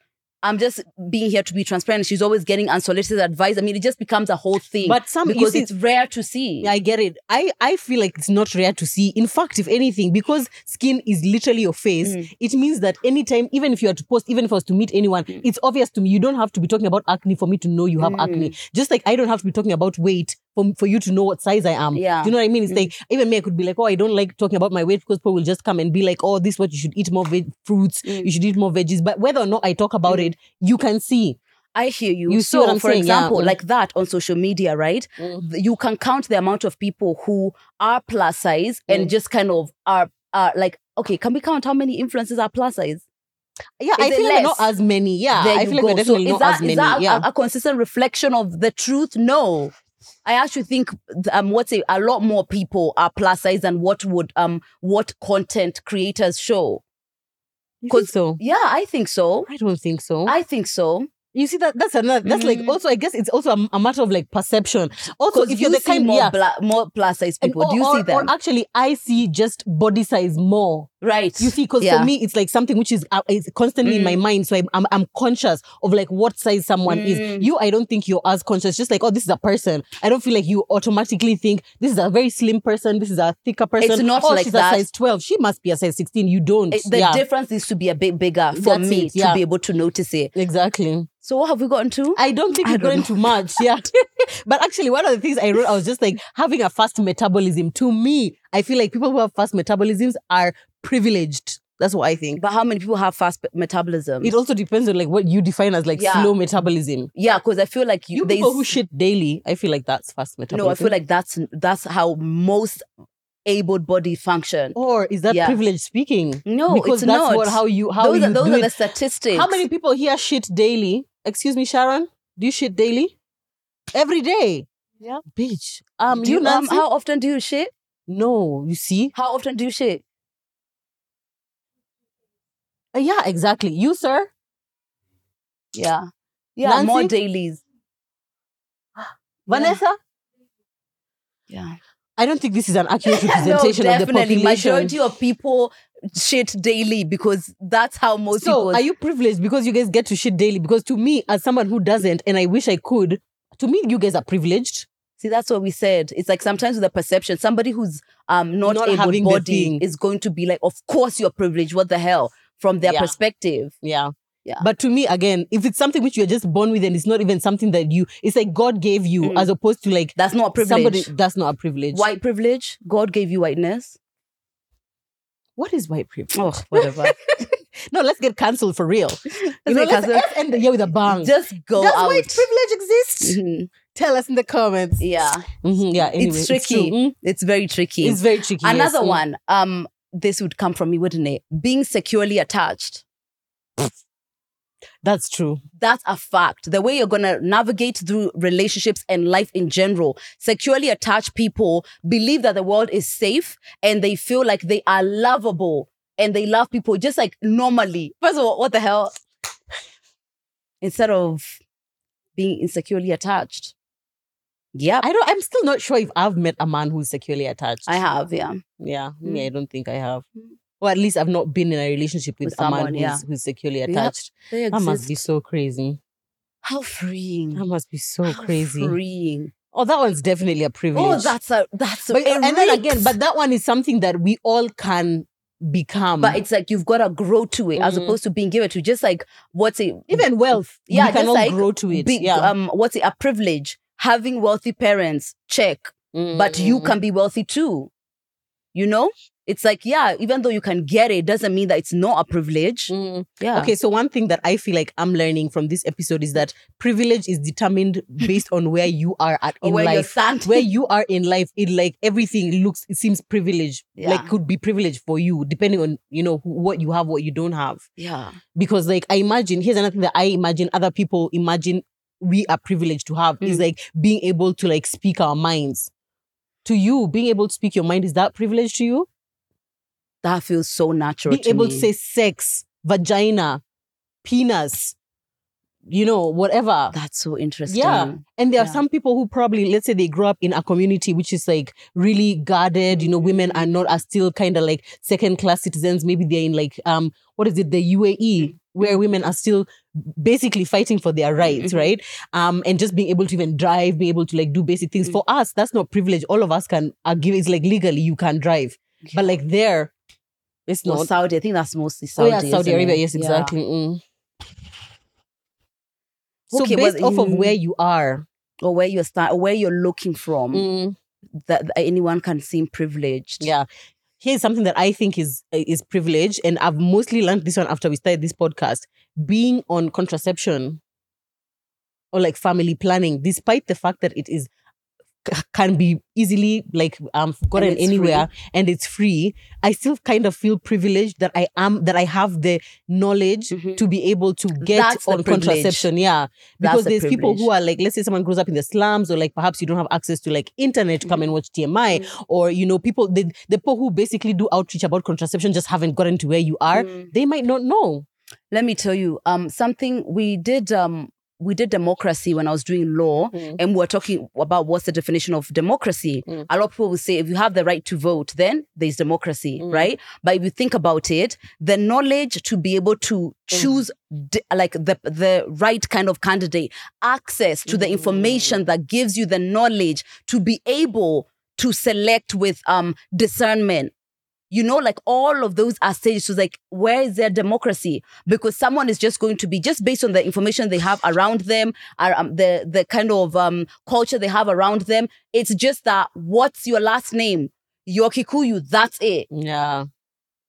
I'm just being here to be transparent. She's always getting unsolicited advice. I mean, it just becomes a whole thing. but some you because see, it's rare to see. I get it. I, I feel like it's not rare to see. In fact, if anything, because skin is literally your face, Mm. it means that anytime, even if you are to post, even if I was to meet anyone, Mm. it's obvious to me. You don't have to be talking about acne for me to know you have Mm. acne. Just like I don't have to be talking about weight for, for you to know what size I am. Yeah. Do you know what I mean? It's Mm. like, even me, I could be like, oh, I don't like talking about my weight because people will just come and be like, oh, this is what you should eat more veg- fruits, Mm. you should eat more veggies. But whether or not I talk about Mm. it, you can see. I hear you. You see so, for saying? Example, mm. like that on social media, right? Mm. You can count the amount of people who are plus size and Mm. just kind of are are like, okay, can we count how many influencers are plus size? Yeah, I Is it feel like not as many. Yeah, there I feel like go. we're definitely so not that, as many. is that yeah. a, a consistent reflection of the truth? No. I actually think th- um what's a, a lot more people are plus size than what would um what content creators show. You think so? Yeah, I think so. I don't think so. I think so. You see that that's another. That's like Mm. also. I guess it's also a, a matter of like perception. Also, if you you're the kind, more yeah. bla- more plus size people, do you or, see or-? Or actually, I see just body size more. right. You see, because Yeah. for me, it's like something which is uh, is constantly in my Mm. mind. So I'm, I'm I'm conscious of like what size someone is. Mm. You, I don't think you're as conscious. Just like oh, this is a person. I don't feel like you automatically think this is a very slim person. This is a thicker person. It's not oh, like she's that. a size twelve. She must be a size sixteen. You don't. It- the yeah, difference needs to be a bit bigger for That's me it, to be able to notice it. exactly. So what have we gotten to? I don't think I we've gotten too much. Yeah. but actually, one of the things I wrote, I was just like, having a fast metabolism, to me, I feel like people who have fast metabolisms are privileged. That's what I think. But how many people have fast metabolism? It also depends on like what you define as like Yeah. slow metabolism. yeah, because I feel like You you, people who shit daily, I feel like that's fast metabolism. no. I feel like that's that's how most able body function. or is that Yeah. privilege speaking? No, because it's that's not. what how you how those you are, those are the statistics. How many people here shit daily? Excuse me, Sharon. Do you shit daily? Every day. Yeah. Bitch. Um, Do you, um, how often do you shit? no, you see. How often do you shit? Uh, yeah, exactly. You, sir. Yeah, yeah, more dailies. Vanessa? Yeah, I don't think this is an accurate no, representation of the population. Majority of people shit daily because that's how most so, people. are you privileged because you guys get to shit daily? Because to me, as someone who doesn't, and I wish I could, to me, you guys are privileged. See, that's what we said. It's like sometimes with the perception, somebody who's um not, Not able having the thing. is going to be like, of course you're privileged. What the hell? From their Yeah. perspective. Yeah. Yeah. But to me, again, if it's something which you're just born with and it's not even something that you, it's like God gave you Mm. as opposed to like That's not a privilege. somebody, that's not a privilege. White privilege. God gave you whiteness. What is white privilege? Oh, whatever. No, let's get cancelled for real. You know, let's, let's end the year with a bang. Just go Does out. white privilege exist? Mhm. Tell us in the comments. Yeah, Mhm, yeah, anyway, it's tricky. Mm, It's very tricky. It's very tricky. Another Mm. one. Um, this would come from me, wouldn't it? Being securely attached. That's true. That's a fact. The way you're going to navigate through relationships and life in general. Securely attached people believe that the world is safe and they feel like they are lovable and they love people just like normally. First of all, what the hell? Instead of being insecurely attached. Yeah. I don't. I'm still not sure if I've met a man who's securely attached. I have, yeah. Yeah, Mm. yeah. I don't think I have. Or at least I've not been in a relationship with, With a man someone, who's, yeah. who's securely attached. That must be so crazy. How freeing. That must be so How crazy. Freeing. Oh, that one's definitely a privilege. Oh, that's a that's a, But, and then again, but that one is something that we all can become. but it's like you've got to grow to it as Mhm. opposed to being given to just like what's it even wealth, Yeah, we can like grow to it. big yeah, um what's it a privilege having wealthy parents check but you Mm. can be wealthy too you know it's like yeah even though you can get it doesn't mean that it's not a privilege Mm. yeah Okay, so one thing that I feel like I'm learning from this episode is that privilege is determined based on where you are at in where life. Where you are in life, it like everything looks, it seems privileged. Yeah. Like could be privileged for you, depending on you know who- what you have, what you don't have. yeah Because like I imagine, here's another thing that I imagine other people imagine we are privileged to have is Mm. like being able to like speak our minds. To you, being able to speak your mind is that privilege to you? That feels so natural being to able me. to say sex, vagina, penis, you know, whatever. that's so interesting Yeah. And there are some people who probably, let's say they grow up in a community which is like really guarded, you know, women are not, are still kind of like second class citizens. Maybe they're in like, um, what is it, the UAE, where women are still basically fighting for their rights, Mhm. right? Um, and just being able to even drive, being able to like do basic things. Mm. For us, that's not privilege. All of us can are given, it's like legally you can drive. But like there, it's not. Saudi I think that's mostly Saudi. Oh Saudi yeah, Saudi Arabia. Yes, Yeah. exactly. Mm. So Okay, based but off of where you are, or where you're sta- or where you're looking from mm, that, that anyone can seem privileged yeah. Here's something that I think is is privilege, and I've mostly learned this one after we started this podcast. Being on contraception, or like family planning, despite the fact that it is can be easily like um gotten anywhere and it's free i still kind of feel privileged that i am that i have the knowledge Mhm. to be able to get That's on contraception yeah because the there's people who are like let's say someone grows up in the slums or like perhaps you don't have access to like internet to come Mhm. and watch tmi Mhm. or you know people the, the people who basically do outreach about contraception just haven't gotten to where you are Mm. they might not know Let me tell you, um, something we did. Um, we did democracy when I was doing law, Mm. and we were talking about what's the definition of democracy. Mm. A lot of people will say if you have the right to vote, then there's democracy, Mm. right? But if you think about it, the knowledge to be able to Mm. choose like the the right kind of candidate, access to the Mm. information that gives you the knowledge to be able to select with um discernment. You know, like all of those are stages. So, like, where is their democracy? Because someone is just going to be just based on the information they have around them, or, um, the the kind of um, culture they have around them. It's just that what's your last name? You're Kikuyu. That's it. yeah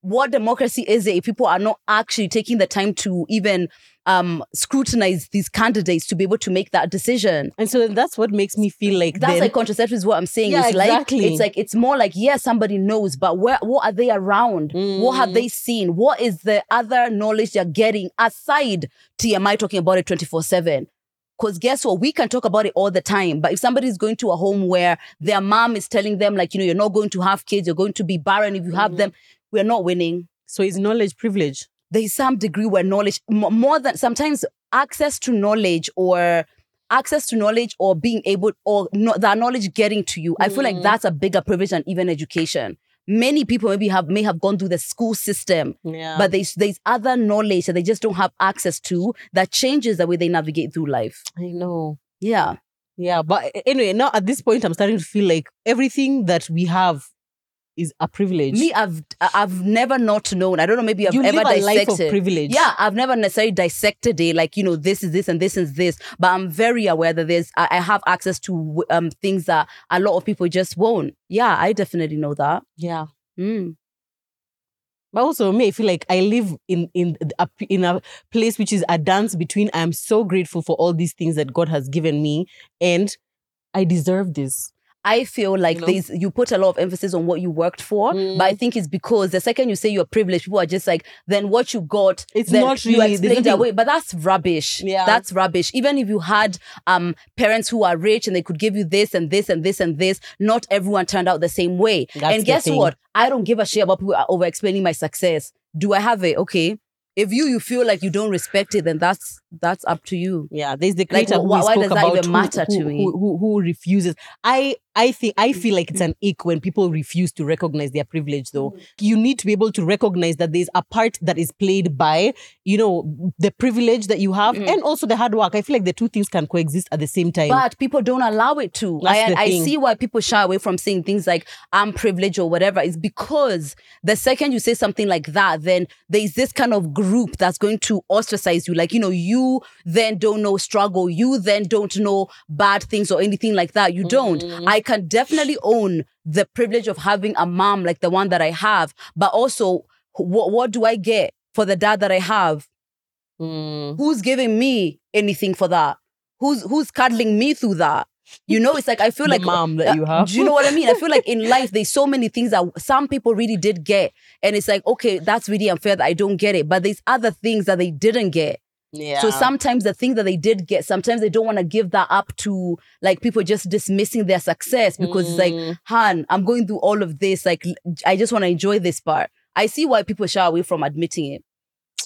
What democracy is it if people are not actually taking the time to even um, scrutinize these candidates to be able to make that decision? and so then that's what makes me feel like That's then, like contraception is what I'm saying. Yeah, it's like exactly. it's like it's more like yeah, somebody knows, but where what are they around? What have Mm. they seen? What is the other knowledge they're getting aside TMI talking about it 24-7? Because guess what? We can talk about it all the time. But if somebody's going to a home where their mom is telling them, like, you know, you're not going to have kids, you're going to be barren if you have Mhm. them, we're not winning. so is knowledge privilege There is some degree where knowledge, more than sometimes access to knowledge or access to knowledge or being able or no, that knowledge getting to you. I feel like Mm. that's a bigger privilege than even education. Many people maybe have may have gone through the school system, yeah but there's there's other knowledge that they just don't have access to that changes the way they navigate through life. i know Yeah. Yeah, but anyway, now at this point, I'm starting to feel like everything that we have is a privilege. Me, I've I've never not known. I don't know. Maybe I've you ever live a life of dissected. privilege. Yeah, I've never necessarily dissected it like, you know, this is this and this is this, but I'm very aware that there's, I, I have access to um things that a lot of people just won't. Yeah, I definitely know that. yeah. Mm. But also, me, I feel like I live in in a, in a place which is a dance between. I am so grateful for all these things that God has given me, and I deserve this. I feel like know? there's you put a lot of emphasis on what you worked for, Mm. but I think it's because the second you say you're privileged, people are just like, then what you got, It's not you really- there's explained away. But that's rubbish. Yeah. That's rubbish. Even if you had um parents who are rich and they could give you this and this and this and this, not everyone turned out the same way. That's and guess what? I don't give a shit about people over explaining my success. Do I have it? Okay. If you you feel like you don't respect it, then that's that's up to you. Yeah, there's the Like, creator wh- who why- does that even who- matter to who, me? Who, who, refuses. I I think I feel like it's an ick when people refuse to recognize their privilege. Though Mm. you need to be able to recognize that there's a part that is played by you know the privilege that you have Mm. and also the hard work. I feel like the two things can coexist at the same time. But people don't allow it to. That's I, I see why people shy away from saying things like I'm privileged or whatever. Is because the second you say something like that, then there's this kind of group that's going to ostracize you. Like, you know, you then don't know struggle. You then don't know bad things or anything like that. You don't. Mhm. I can definitely own the privilege of having a mom like the one that I have. But also, what, what do I get for the dad that I have? Mm. who's giving me anything for that? Who's who's cuddling me through that? You know, it's like I feel like mom that you uh, have. Do you know what I mean? I feel like in life there's so many things that some people really did get, and it's like okay, that's really unfair that I don't get it. But there's other things that they didn't get. Yeah. So sometimes the thing that they did get, sometimes they don't want to give that up to like people just dismissing their success because it's like, Mm. Han, I'm going through all of this. Like, I just want to enjoy this part. I see why people shy away from admitting it.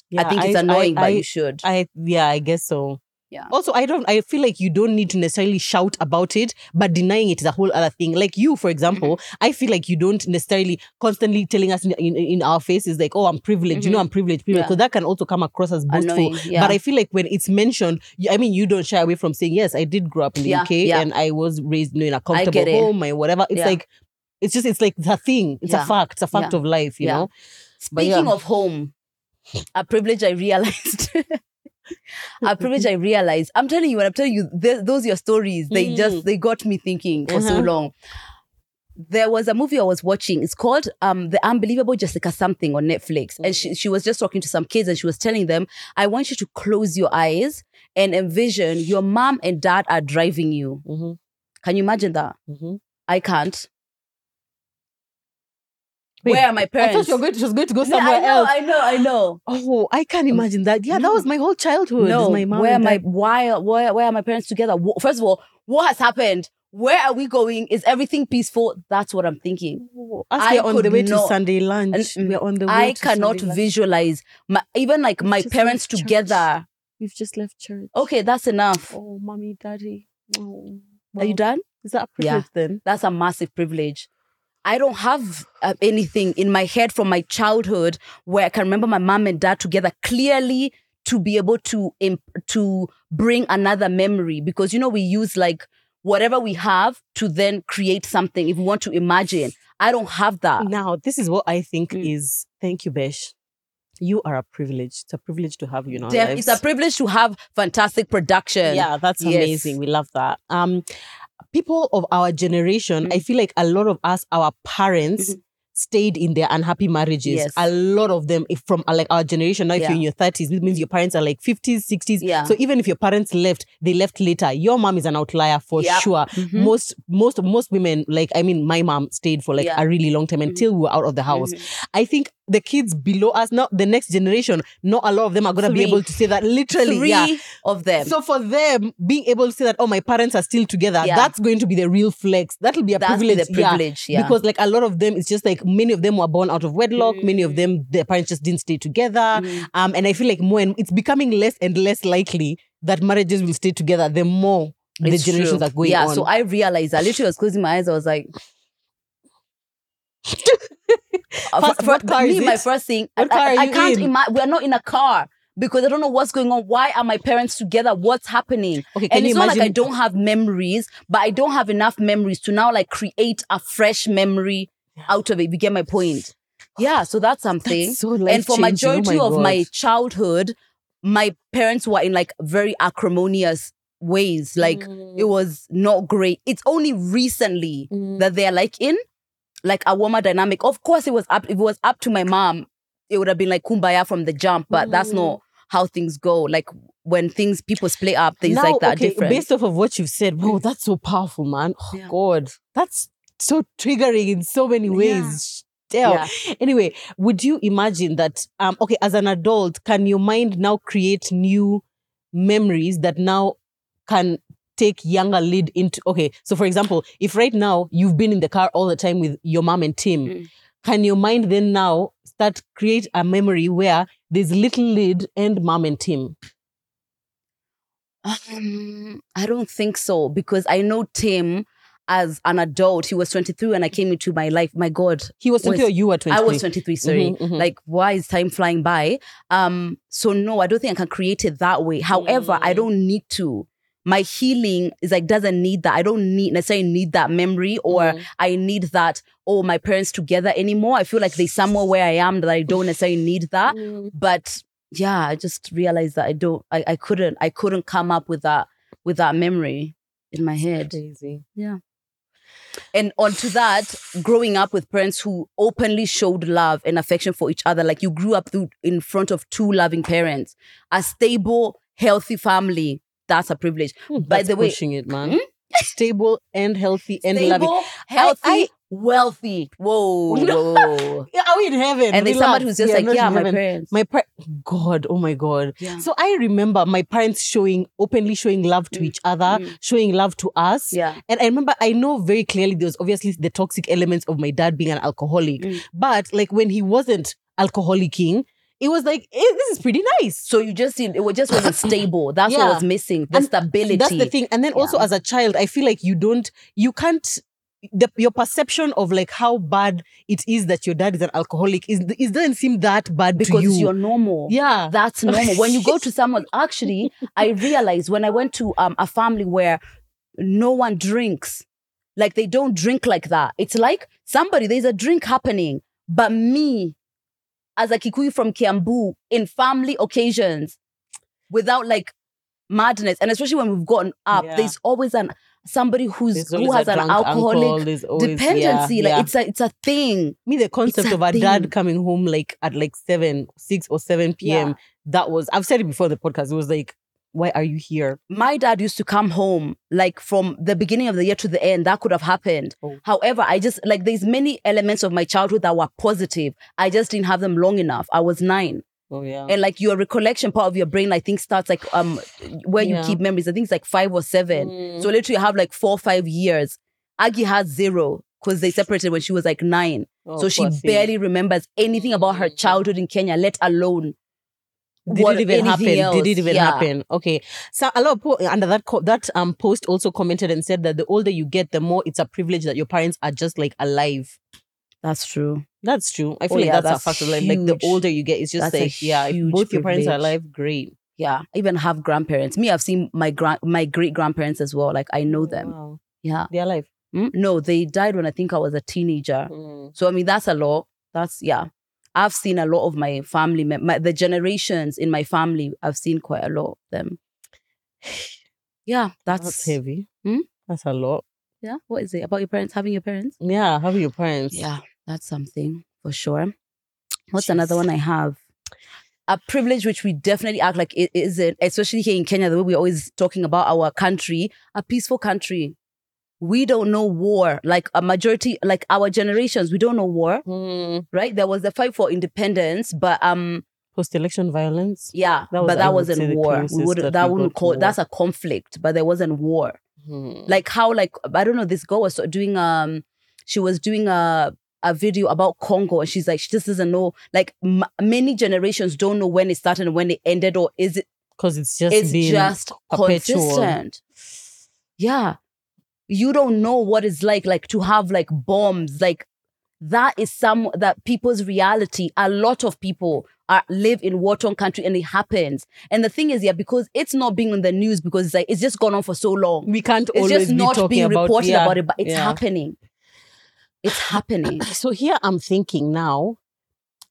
Yeah, I think it's annoying, but you should. I yeah, I guess so. Yeah. Also, I don't. I feel like you don't need to necessarily shout about it, but denying it is a whole other thing. Like you, for example, Mm-hmm. I feel like you don't necessarily constantly telling us in in, in our faces like, "Oh, I'm privileged." You know, Mhm. I'm privileged, privileged, Yeah. because that can also come across as boastful. Yeah. But I feel like when it's mentioned, you- I mean, you don't shy away from saying, "Yes, I did grow up in the Yeah, UK and I was raised you know, in a comfortable home, or whatever." It's like. It's just, it's like the thing. It's a fact. It's a fact of life, you know? Speaking of home, a privilege I realized. a privilege I realized. I'm telling you, when I'm telling you, th- those your stories. They Mm. just they got me thinking for so Uh-huh. long. There was a movie I was watching. It's called um, The Unbelievable Jessica Something on Netflix. And she, she was just talking to some kids and she was telling them, I want you to close your eyes and envision your mom and dad are driving you. hmm Can you imagine that? hmm I can't. Wait, Where are my parents? I thought you were going to, she was going to go No, somewhere I know, else. I know, I know. Oh, I can't mm. imagine that. Yeah, that was my whole childhood. No, my mom where my why where where are my parents together? First of all, what has happened? Where are we going? Is everything peaceful? That's what I'm thinking. Oh, I we're on the way to Sunday lunch. And, we're on the way I to cannot visualize my even like We've my parents left church. together. We've just left church. Okay, that's enough. Oh, mommy, daddy. Oh, Are you done? Is that a Yeah. privilege then? That's a massive privilege. I don't have uh, anything in my head from my childhood where I can remember my mom and dad together clearly to be able to imp- to bring another memory because you know we use like whatever we have to then create something if we want to imagine. I don't have that. Now, this is what I think Mm. is. Thank you, Besh. You are a privilege. It's a privilege to have you Def- it's a privilege to have fantastic production. Yeah, that's Yes. amazing. We love that. Um, people of our generation, Mm. I feel like a lot of us, our parents. Mhm. Stayed in their unhappy marriages. Yes. A lot of them, if from uh, like our generation, now if Yeah. you're in your 30s, it means your parents are like 50s, 60s. Yeah. So even if your parents left, they left later. Your mom is an outlier for Yep. sure. Mhm. Most, most, most women, like I mean, my mom stayed for like Yeah. a really long time Mhm. until we were out of the house. Mhm. I think the kids below us, now the next generation, not a lot of them are gonna be able to say that literally. Three yeah. of them. So for them, being able to say that, oh, my parents are still together, Yeah. that's going to be the real flex. That'll be a That's privilege. the privilege. Yeah. Because like a lot of them, it's just like many of them were born out of wedlock. Many of Mm. them, their parents just didn't stay together. Mhm. Um, and I feel like more and it's becoming less and less likely that marriages will stay together the more the generations true. are going yeah, on. so I realized I literally was closing my eyes. I was like, First, fir- what car me, my first thing, What I, I, I can't imagine. We're not in a car because I don't know what's going on. Why are my parents together? What's happening? okay, and it's not like I don't have memories, but I don't have enough memories to now like create a fresh memory out of it. You get my point? Yeah, so that's something. That's so and for. Oh majority my of my childhood, my parents were in like very acrimonious ways. Like Mm. it was not great. It's only recently Mm. that they're like in like a warmer dynamic. Of course, it was up. If it was up to my mom, it would have been like kumbaya from the jump. But that's Mm. not how things go. Like when things people split up, things now, like that okay, different. based off of what you've said, wow, that's so powerful, man. Oh Yeah. God, that's so triggering in so many ways. Damn. Yeah. Anyway, would you imagine that? Um, okay, as an adult, can your mind now create new memories that now can take younger lead into? Okay, so for example, if right now you've been in the car all the time with your mom and Tim, Mm. can your mind then now start create a memory where there's little lead and mom and Tim? Um, I don't think so because I know Tim as an adult. He was 23 when I came into my life. My God, He was 23 Was- or you were 20? I was 23. Sorry, Mhm, mhm. like why is time flying by? Um, so no, I don't think I can create it that way. However, I Mm. don't need to. My healing is like doesn't need that. I don't need necessarily need that memory or Mm. I need that. Oh, my parents together anymore. I feel like there's somewhere where I am that I don't necessarily need that. Mm. But yeah, I just realized that I don't. I, I couldn't. I couldn't come up with that with that memory in my head. Crazy. And onto that, growing up with parents who openly showed love and affection for each other, like you grew up through, in front of two loving parents, a stable, healthy family. That's a privilege. Hmm, By the way- pushing it, man. Hmm? Stable and healthy and stable, loving. healthy, I- wealthy. Whoa, whoa. Yeah, are we in heaven? And there's somebody who's just are like, yeah, my heaven. parents. My par- God, oh my God. Yeah. So I remember my parents showing openly showing love to Mm, each other, mm. showing love to us. yeah. And I remember I know very clearly there was obviously the toxic elements of my dad being an alcoholic. Mm. But like when he wasn't alcoholicing, it was like, this is pretty nice. So you just it was just wasn't stable. That's Yeah. what was missing. The And stability. That's the thing. And then also as a child, I feel like you don't, you can't. The, your perception of like how bad it is that your dad is an alcoholic is it doesn't seem that bad Because to you. you're normal. yeah, That's normal. when you go to someone, actually, I realized when I went to um, a family where no one drinks, like they don't drink like that. It's like somebody, there's a drink happening, but me, as a Kikuyu from Kiambu, in family occasions, without like madness, and especially when we've gotten up, Yeah. there's always an somebody who's who has an alcoholic always- dependency. yeah, like yeah. it's a it's a thing. me the concept a of a dad coming home like at like seven, six or seven p.m. Yeah. That was I've said it before the podcast. It was like why are you here? my dad used to come home like from the beginning of the year to the end that could have happened Oh. however i just like there's many elements of my childhood that were positive i just didn't have them long enough i was nine Oh yeah. and like your recollection part of your brain i think starts like um where you keep memories i think it's like five or seven Mm. so literally you have like four or five years aggie has zero because they separated when she was like nine Oh, so she barely remembers anything about her Mm. childhood in kenya let alone Did what- it even happen? anything Did it even Yeah. happen? Okay. So a lot of people under that co- that um post also commented and said that the older you get, the more it's a privilege that your parents are just like alive. that's true That's true. I feel Oh, like yeah, that's, that's a fact of life. Like the older you get, it's just like yeah, if both your parents are privilege. alive, great. Yeah, I even have grandparents. Me, I've seen my grand, my great grandparents as well. Like I know them. Wow. Yeah. They're alive. Mm, No, they died when I think I was a teenager. Mm. So I mean, that's a lot. That's yeah. I've seen a lot of my family, my, the generations in my family. I've seen quite a lot of them. Yeah, that's, That's heavy. Hmm? That's a lot. yeah. What is it about your parents having your parents? Yeah, having your parents. Yeah, that's something for sure. What's another one I have? A privilege which we definitely act like it isn't, especially here in Kenya, the way we're always talking about our country, a peaceful country. We don't know war. Like a majority, like our generations, we don't know war, Mm. right? There was the fight for independence, but um, Post-election violence. yeah, That was, but that say, wasn't war. We would that that wouldn't call war. that's a conflict, but there wasn't war Mm. like how like I don't know this girl was doing um she was doing a a video about Congo and she's like she just doesn't know like m- many generations don't know when it started and when it ended or is it because it's just it's just perpetual. consistent yeah you don't know what it's like like to have like bombs like that is some that people's reality a lot of people are live in war-torn country and it happens and the thing is yeah because it's not being on the news because it's like it's just gone on for so long we can't it's always just be not being about, reported yeah, about it, but it's yeah. happening. It's happening. So here I'm thinking now,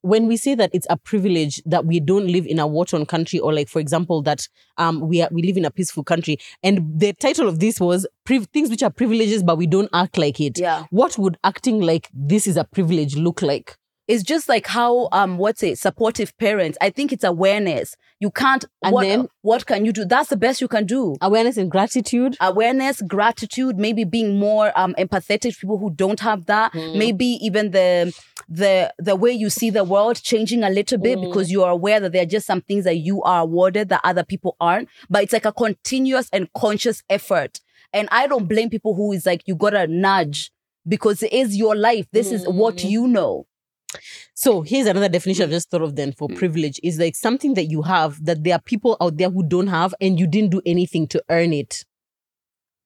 when we say that it's a privilege that we don't live in a war-torn country, or like for example that um we are we live in a peaceful country, and the title of this was priv- things which are privileges but we don't act like it. Yeah. What would acting like this is a privilege look like? It's just like how um what's it, supportive parents. I think it's awareness. You can't And what then- what can you do? That's the best you can do. Awareness and gratitude. Awareness, gratitude, maybe being more um empathetic to people who don't have that. Mm. Maybe even the the the way you see the world changing a little bit Mm. because you are aware that there are just some things that you are awarded that other people aren't. But it's like a continuous and conscious effort. And I don't blame people who is like you gotta nudge because it is your life. This is what Mm. you know. So here's another definition I've just thought of then for Mm. privilege is like something that you have that there are people out there who don't have and you didn't do anything to earn it.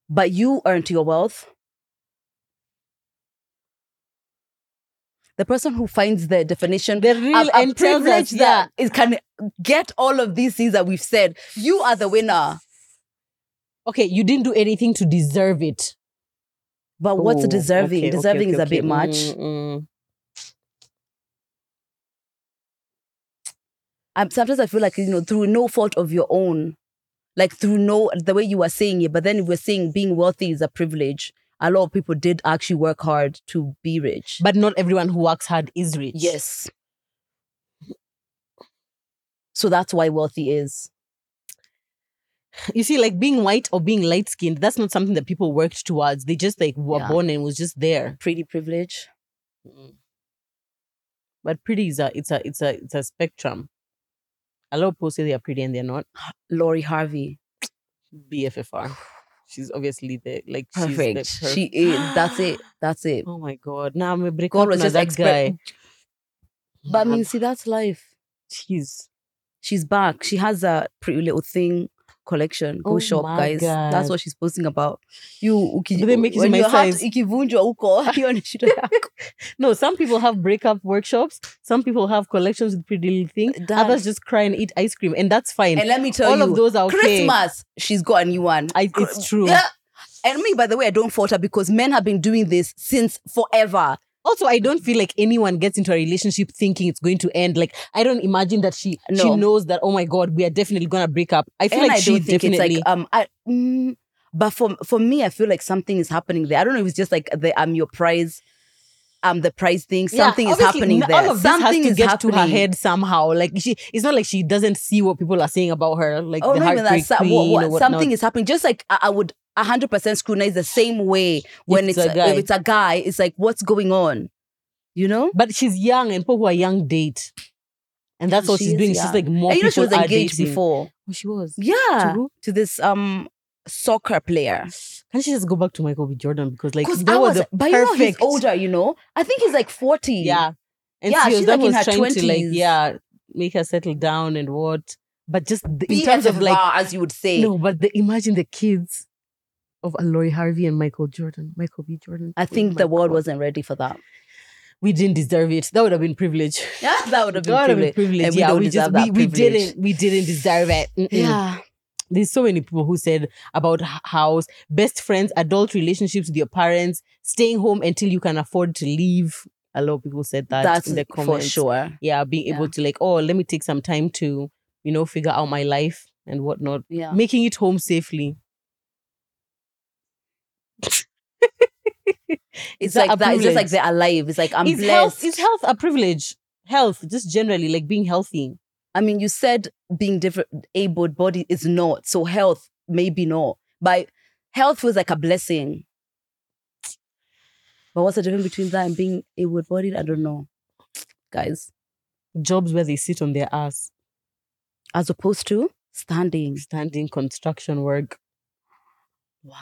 But you earned your wealth. The person who finds the definition The real a and privilege us, that it can get all of these things that we've said. You are the winner. Okay, you didn't do anything to deserve it. But what's Oh, deserving? okay, okay, deserving okay, is a okay. bit much. Mm, mm. Um, sometimes I feel like you know through no fault of your own, like through no the way you were saying it. But then we're saying being wealthy is a privilege. A lot of people did actually work hard to be rich. But not everyone who works hard is rich. yes, so that's why wealthy is. You see, like being white or being light skinned, that's not something that people worked towards. They just like were Yeah. born and was just there. Pretty privilege. But pretty is a it's a it's a it's a spectrum. A lot of people say they are pretty and they're not. Lori Harvey, BFFR. She's obviously the like perfect. She's perf- she is. That's it. That's it. Oh my god! Now I'm a break God up was just that expect- guy. But I mean, see, that's life. Jeez. She's back. She has a pretty little thing collection. Go Oh shop, guys. That's what she's posting about. You uki, Do they make it my size? ikivunjwa huko, hiyo ni shida yako. No, some people have breakup workshops. Some people have collections with pretty little things. Others just cry and eat ice cream, and that's fine. And let me tell All you, of those are okay. Christmas, she's got a new one. I- it's true. Yeah. And me, by the way, I don't fault her because men have been doing this since forever. Also, I don't feel like anyone gets into a relationship thinking it's going to end. Like, I don't imagine that she she knows that. Oh my god, we are definitely gonna break up. I feel and like I she definitely. it's like um I mm, but for for me, I feel like something is happening there. I don't know if it's just like the I'm your prize. um the price thing. Yeah, Something is happening there. All of Something has to is get happening. to her head somehow. Like she, it's not like she doesn't see what people are saying about her. Like Oh, the even that. heartbreak queen what- what- something is happening. Just like I, I would hundred percent scrutinize the same way when it's it's, a guy. if it's a guy. It's like what's going on, you know? But she's young, and people who are young date, and that's what She she's is doing. She's like more And you know she was engaged dating. before. Oh, she was. Yeah, who? to this um soccer player. Can she just go back to Michael B. Jordan because like that was, was, the but you know he's perfect. older. You know, I think he's like forty. Yeah, and Yeah, she was, she's that like in her trying to like yeah make her settle down and what. But just the, in terms of like as you would say. no, but the, imagine the kids of Lori Harvey and Michael Jordan, Michael B. Jordan. I Oh think the world God. wasn't ready for that. We didn't deserve it. That would have been privilege. Yeah, that would have been privilege. privilege. And we yeah, we just we, we didn't we didn't deserve it. Mm-mm. Yeah. There's so many people who said about house, best friends, adult relationships with your parents, staying home until you can afford to leave. A lot of people said that That's in the comments. for sure. Yeah, being able to like, oh, let me take some time to, you know, figure out my life and whatnot. Yeah. Making it home safely. It's that like that. It's just like they're alive. It's like I'm is blessed. health is health a privilege? Health, just generally, like being healthy. I mean, you said being different, able body is not. So health, maybe not. But health feels like a blessing. But what's the difference between that and being able bodied? I don't know. Guys. Jobs where they sit on their ass, As opposed to standing. standing construction work, Wow.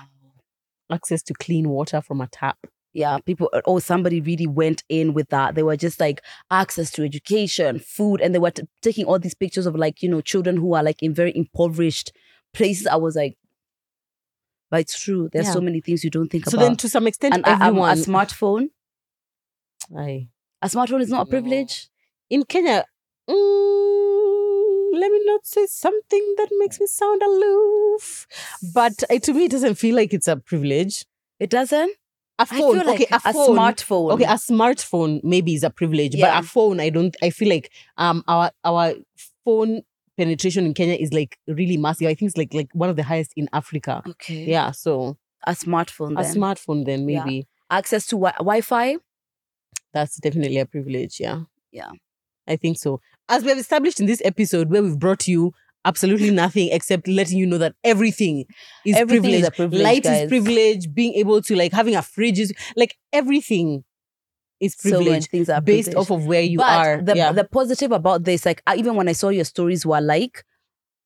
Access to clean water from a tap. Yeah, people, oh, somebody really went in with that. They were just like access to education, food, and they were t- taking all these pictures of like, you know, children who are like in very impoverished places. I was like, but it's true. There's Yeah. so many things you don't think So about. So then, to some extent, and a- um, everyone. a smartphone, Aye. a smartphone is not a privilege. in Kenya, mm, let me not say something that makes me sound aloof, but uh, to me, it doesn't feel like it's a privilege. It doesn't. A phone, like okay, a a phone. smartphone. Okay, a smartphone maybe is a privilege, Yeah. but a phone, I don't. I feel like um our our phone penetration in Kenya is like really massive. I think it's like like one of the highest in Africa. okay. Yeah, so A smartphone. a smartphone then Yeah. maybe Access to wi- Wi-Fi. that's definitely a privilege. Yeah, Yeah. I think so. As we have established in this episode, where we've brought you absolutely nothing except letting you know that everything is Everything privilege. is a privilege, Light guys. is privilege. Being able to like having a fridge is like everything is So privilege things are based off of where you but are. The, yeah. the positive about this, like I, even when I saw your stories, were like,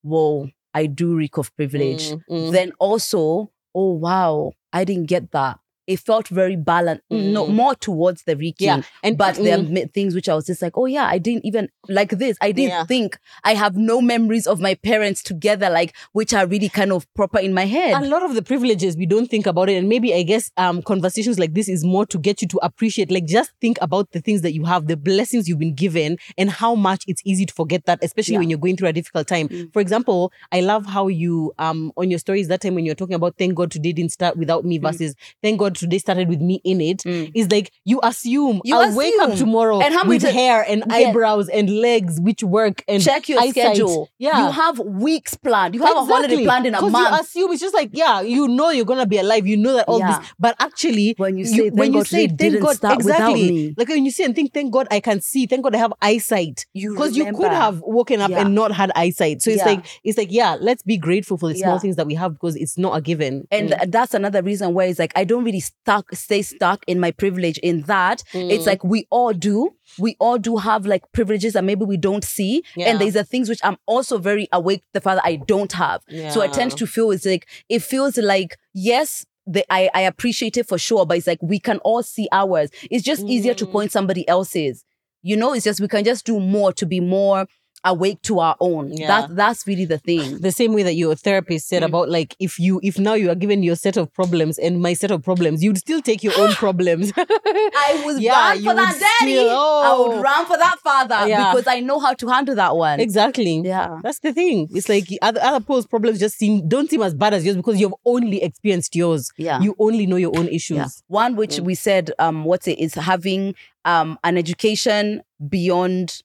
whoa, I do reek of privilege. Mm, mm. Then also, oh wow, I didn't get that. It felt very balanced, no Mm. more towards the reeking. yeah, and But there are mm, things which I was just like, oh yeah, I didn't even like this. I didn't Yeah. think I have no memories of my parents together, like which are really kind of proper in my head. a lot of the privileges we don't think about it and maybe i guess um conversations like this is more to get you to appreciate like just think about the things that you have the blessings you've been given and how much it's easy to forget that especially Yeah. when you're going through a difficult time Mm. for example i love how you um on your stories that time when you're talking about thank god today didn't start without me Mm. versus thank god today started with me in it Mm. is like you assume You i'll wake up tomorrow And how with hair and Yeah. eyebrows and legs which work and Check your eyesight. schedule. Yeah. You have weeks planned. You have a holiday planned in a month. You assume it's just like, yeah, you know you're gonna be alive. You know that all Yeah. this, but actually, when you say thank God today thank God, exactly. Like when you say and think, thank God I can see, thank God I have eyesight. Because you could have woken up Yeah. and not had eyesight. So it's like it's like, yeah, let's be grateful for the small things that we have because it's not a given. And Mm. that's another reason why it's like I don't really stuck stay stuck in my privilege in that it's Mm. like we all do we all do have like privileges that maybe we don't see Yeah. and there's the things which I'm also very awake the father I don't have so I tend to feel it's like it feels like yes the, I, I appreciate it for sure but it's like we can all see ours it's just easier to Mm. point somebody else's you know it's just we can just do more to be more awake to our own Yeah. that that's really the thing the same way that your therapist said Mm. about like if you if now you are given your set of problems and my set of problems, you'd still take your own problems. I was Yeah, run for that would daddy. still- I oh. would run for that father Yeah. because I know how to handle that one. exactly. Yeah. That's the thing. It's like other other people's problems just seem don't seem as bad as yours because you've only experienced yours. Yeah. You only know your own issues. yeah. One which Mm. we said, um, what's it, is having um an education beyond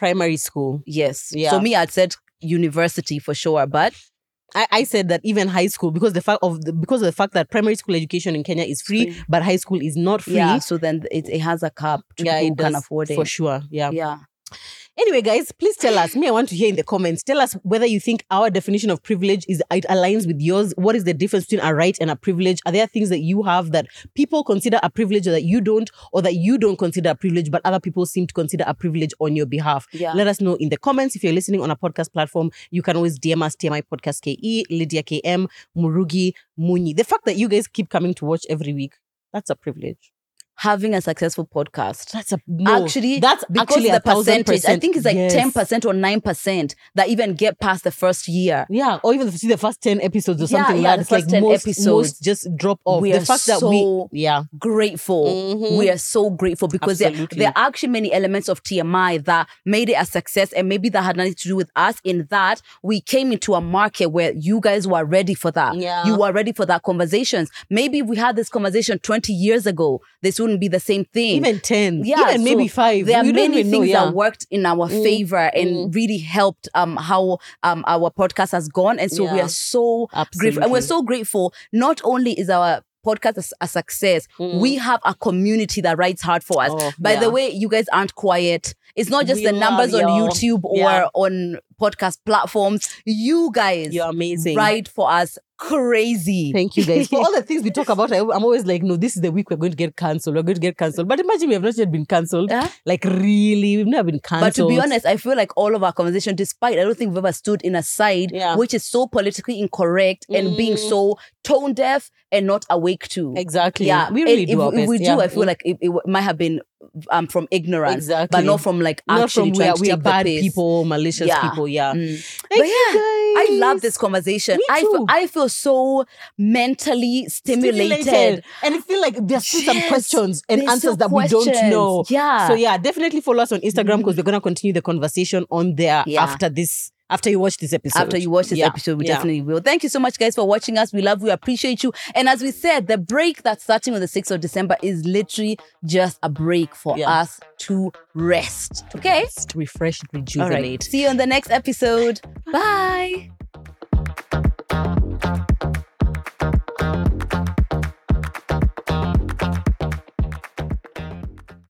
Primary school. yes. Yeah. So me, I'd said university for sure, but I, I said that even high school because the fact of the, because of the fact that primary school education in Kenya is free, Free. but high school is not free. Yeah. So then it, it has a cap to Yeah, who can afford it. for sure. Yeah. Yeah. Anyway, guys, please tell us. Me, I want to hear in the comments. Tell us whether you think our definition of privilege is it aligns with yours. What is the difference between a right and a privilege? Are there things that you have that people consider a privilege or that you don't, or that you don't consider a privilege, but other people seem to consider a privilege on your behalf? Yeah. Let us know in the comments. If you're listening on a podcast platform, you can always DM us TMI Podcast KE, Lydia KM, Murugi, Munyi. The fact that you guys keep coming to watch every week, that's a privilege. Having a successful podcast. That's a no, actually, that's because actually the percentage, I think it's like Yes. ten percent or nine percent that even get past the first year. Yeah, or even see the first 10 episodes or Yeah, something yeah, like that. It's like first 10 most, episodes. most just drop off. We the are fact that we, so yeah, Grateful. Mhm. We are so grateful because there, there are actually many elements of TMI that made it a success, and maybe that had nothing to do with us. In that we came into a market where you guys were ready for that. Yeah. You were ready for that conversations. Maybe we had this conversation 20 years ago, this wouldn't be the same thing. even 10, Yeah, even maybe 5. There are we don't many things know, yeah. that worked in our Mm, favor and really helped um how um our podcast has gone. And so we are so grateful. And we're so grateful. Not only is our podcast a, a success, we have a community that writes hard for us. Mm. Oh, By yeah. the way, you guys aren't quiet. It's not just We the numbers on. YouTube or Yeah. on podcast platforms. You guys You're amazing. write for us crazy. Thank you guys. For all the things we talk about, I, I'm always like, no, this is the week we're going to get cancelled. We're going to get cancelled. But imagine we have not yet been cancelled. Yeah. Like, really, we've never been cancelled. But to be honest, I feel like all of our conversation, despite I don't think we've ever stood in a side Yeah. which is so politically incorrect and being Mm. so tone deaf and not awake to. exactly. Yeah, we really do if, if we do, yeah. I feel Mm. like it, it might have been um from ignorance, Exactly. but not from like not actually from we trying are, to we are the bad piss. people, malicious Yeah. people. Yeah. Mm. Thank But you yeah, guys. I love this conversation. I feel. I feel so mentally stimulated. And I feel like there's still some questions and There's answers that we don't know. Yeah. So yeah, definitely follow us on Instagram because we're gonna continue the conversation on there Yeah. after this. After you watch this episode. After you watch this Yeah, episode, we yeah. definitely will. Thank you so much, guys, for watching us. We love, we appreciate you. And as we said, the break that's starting on the 6th of December is literally just a break for Yeah. us to rest. Okay? Just refresh, All rejuvenate. right. See you on the next episode. Bye.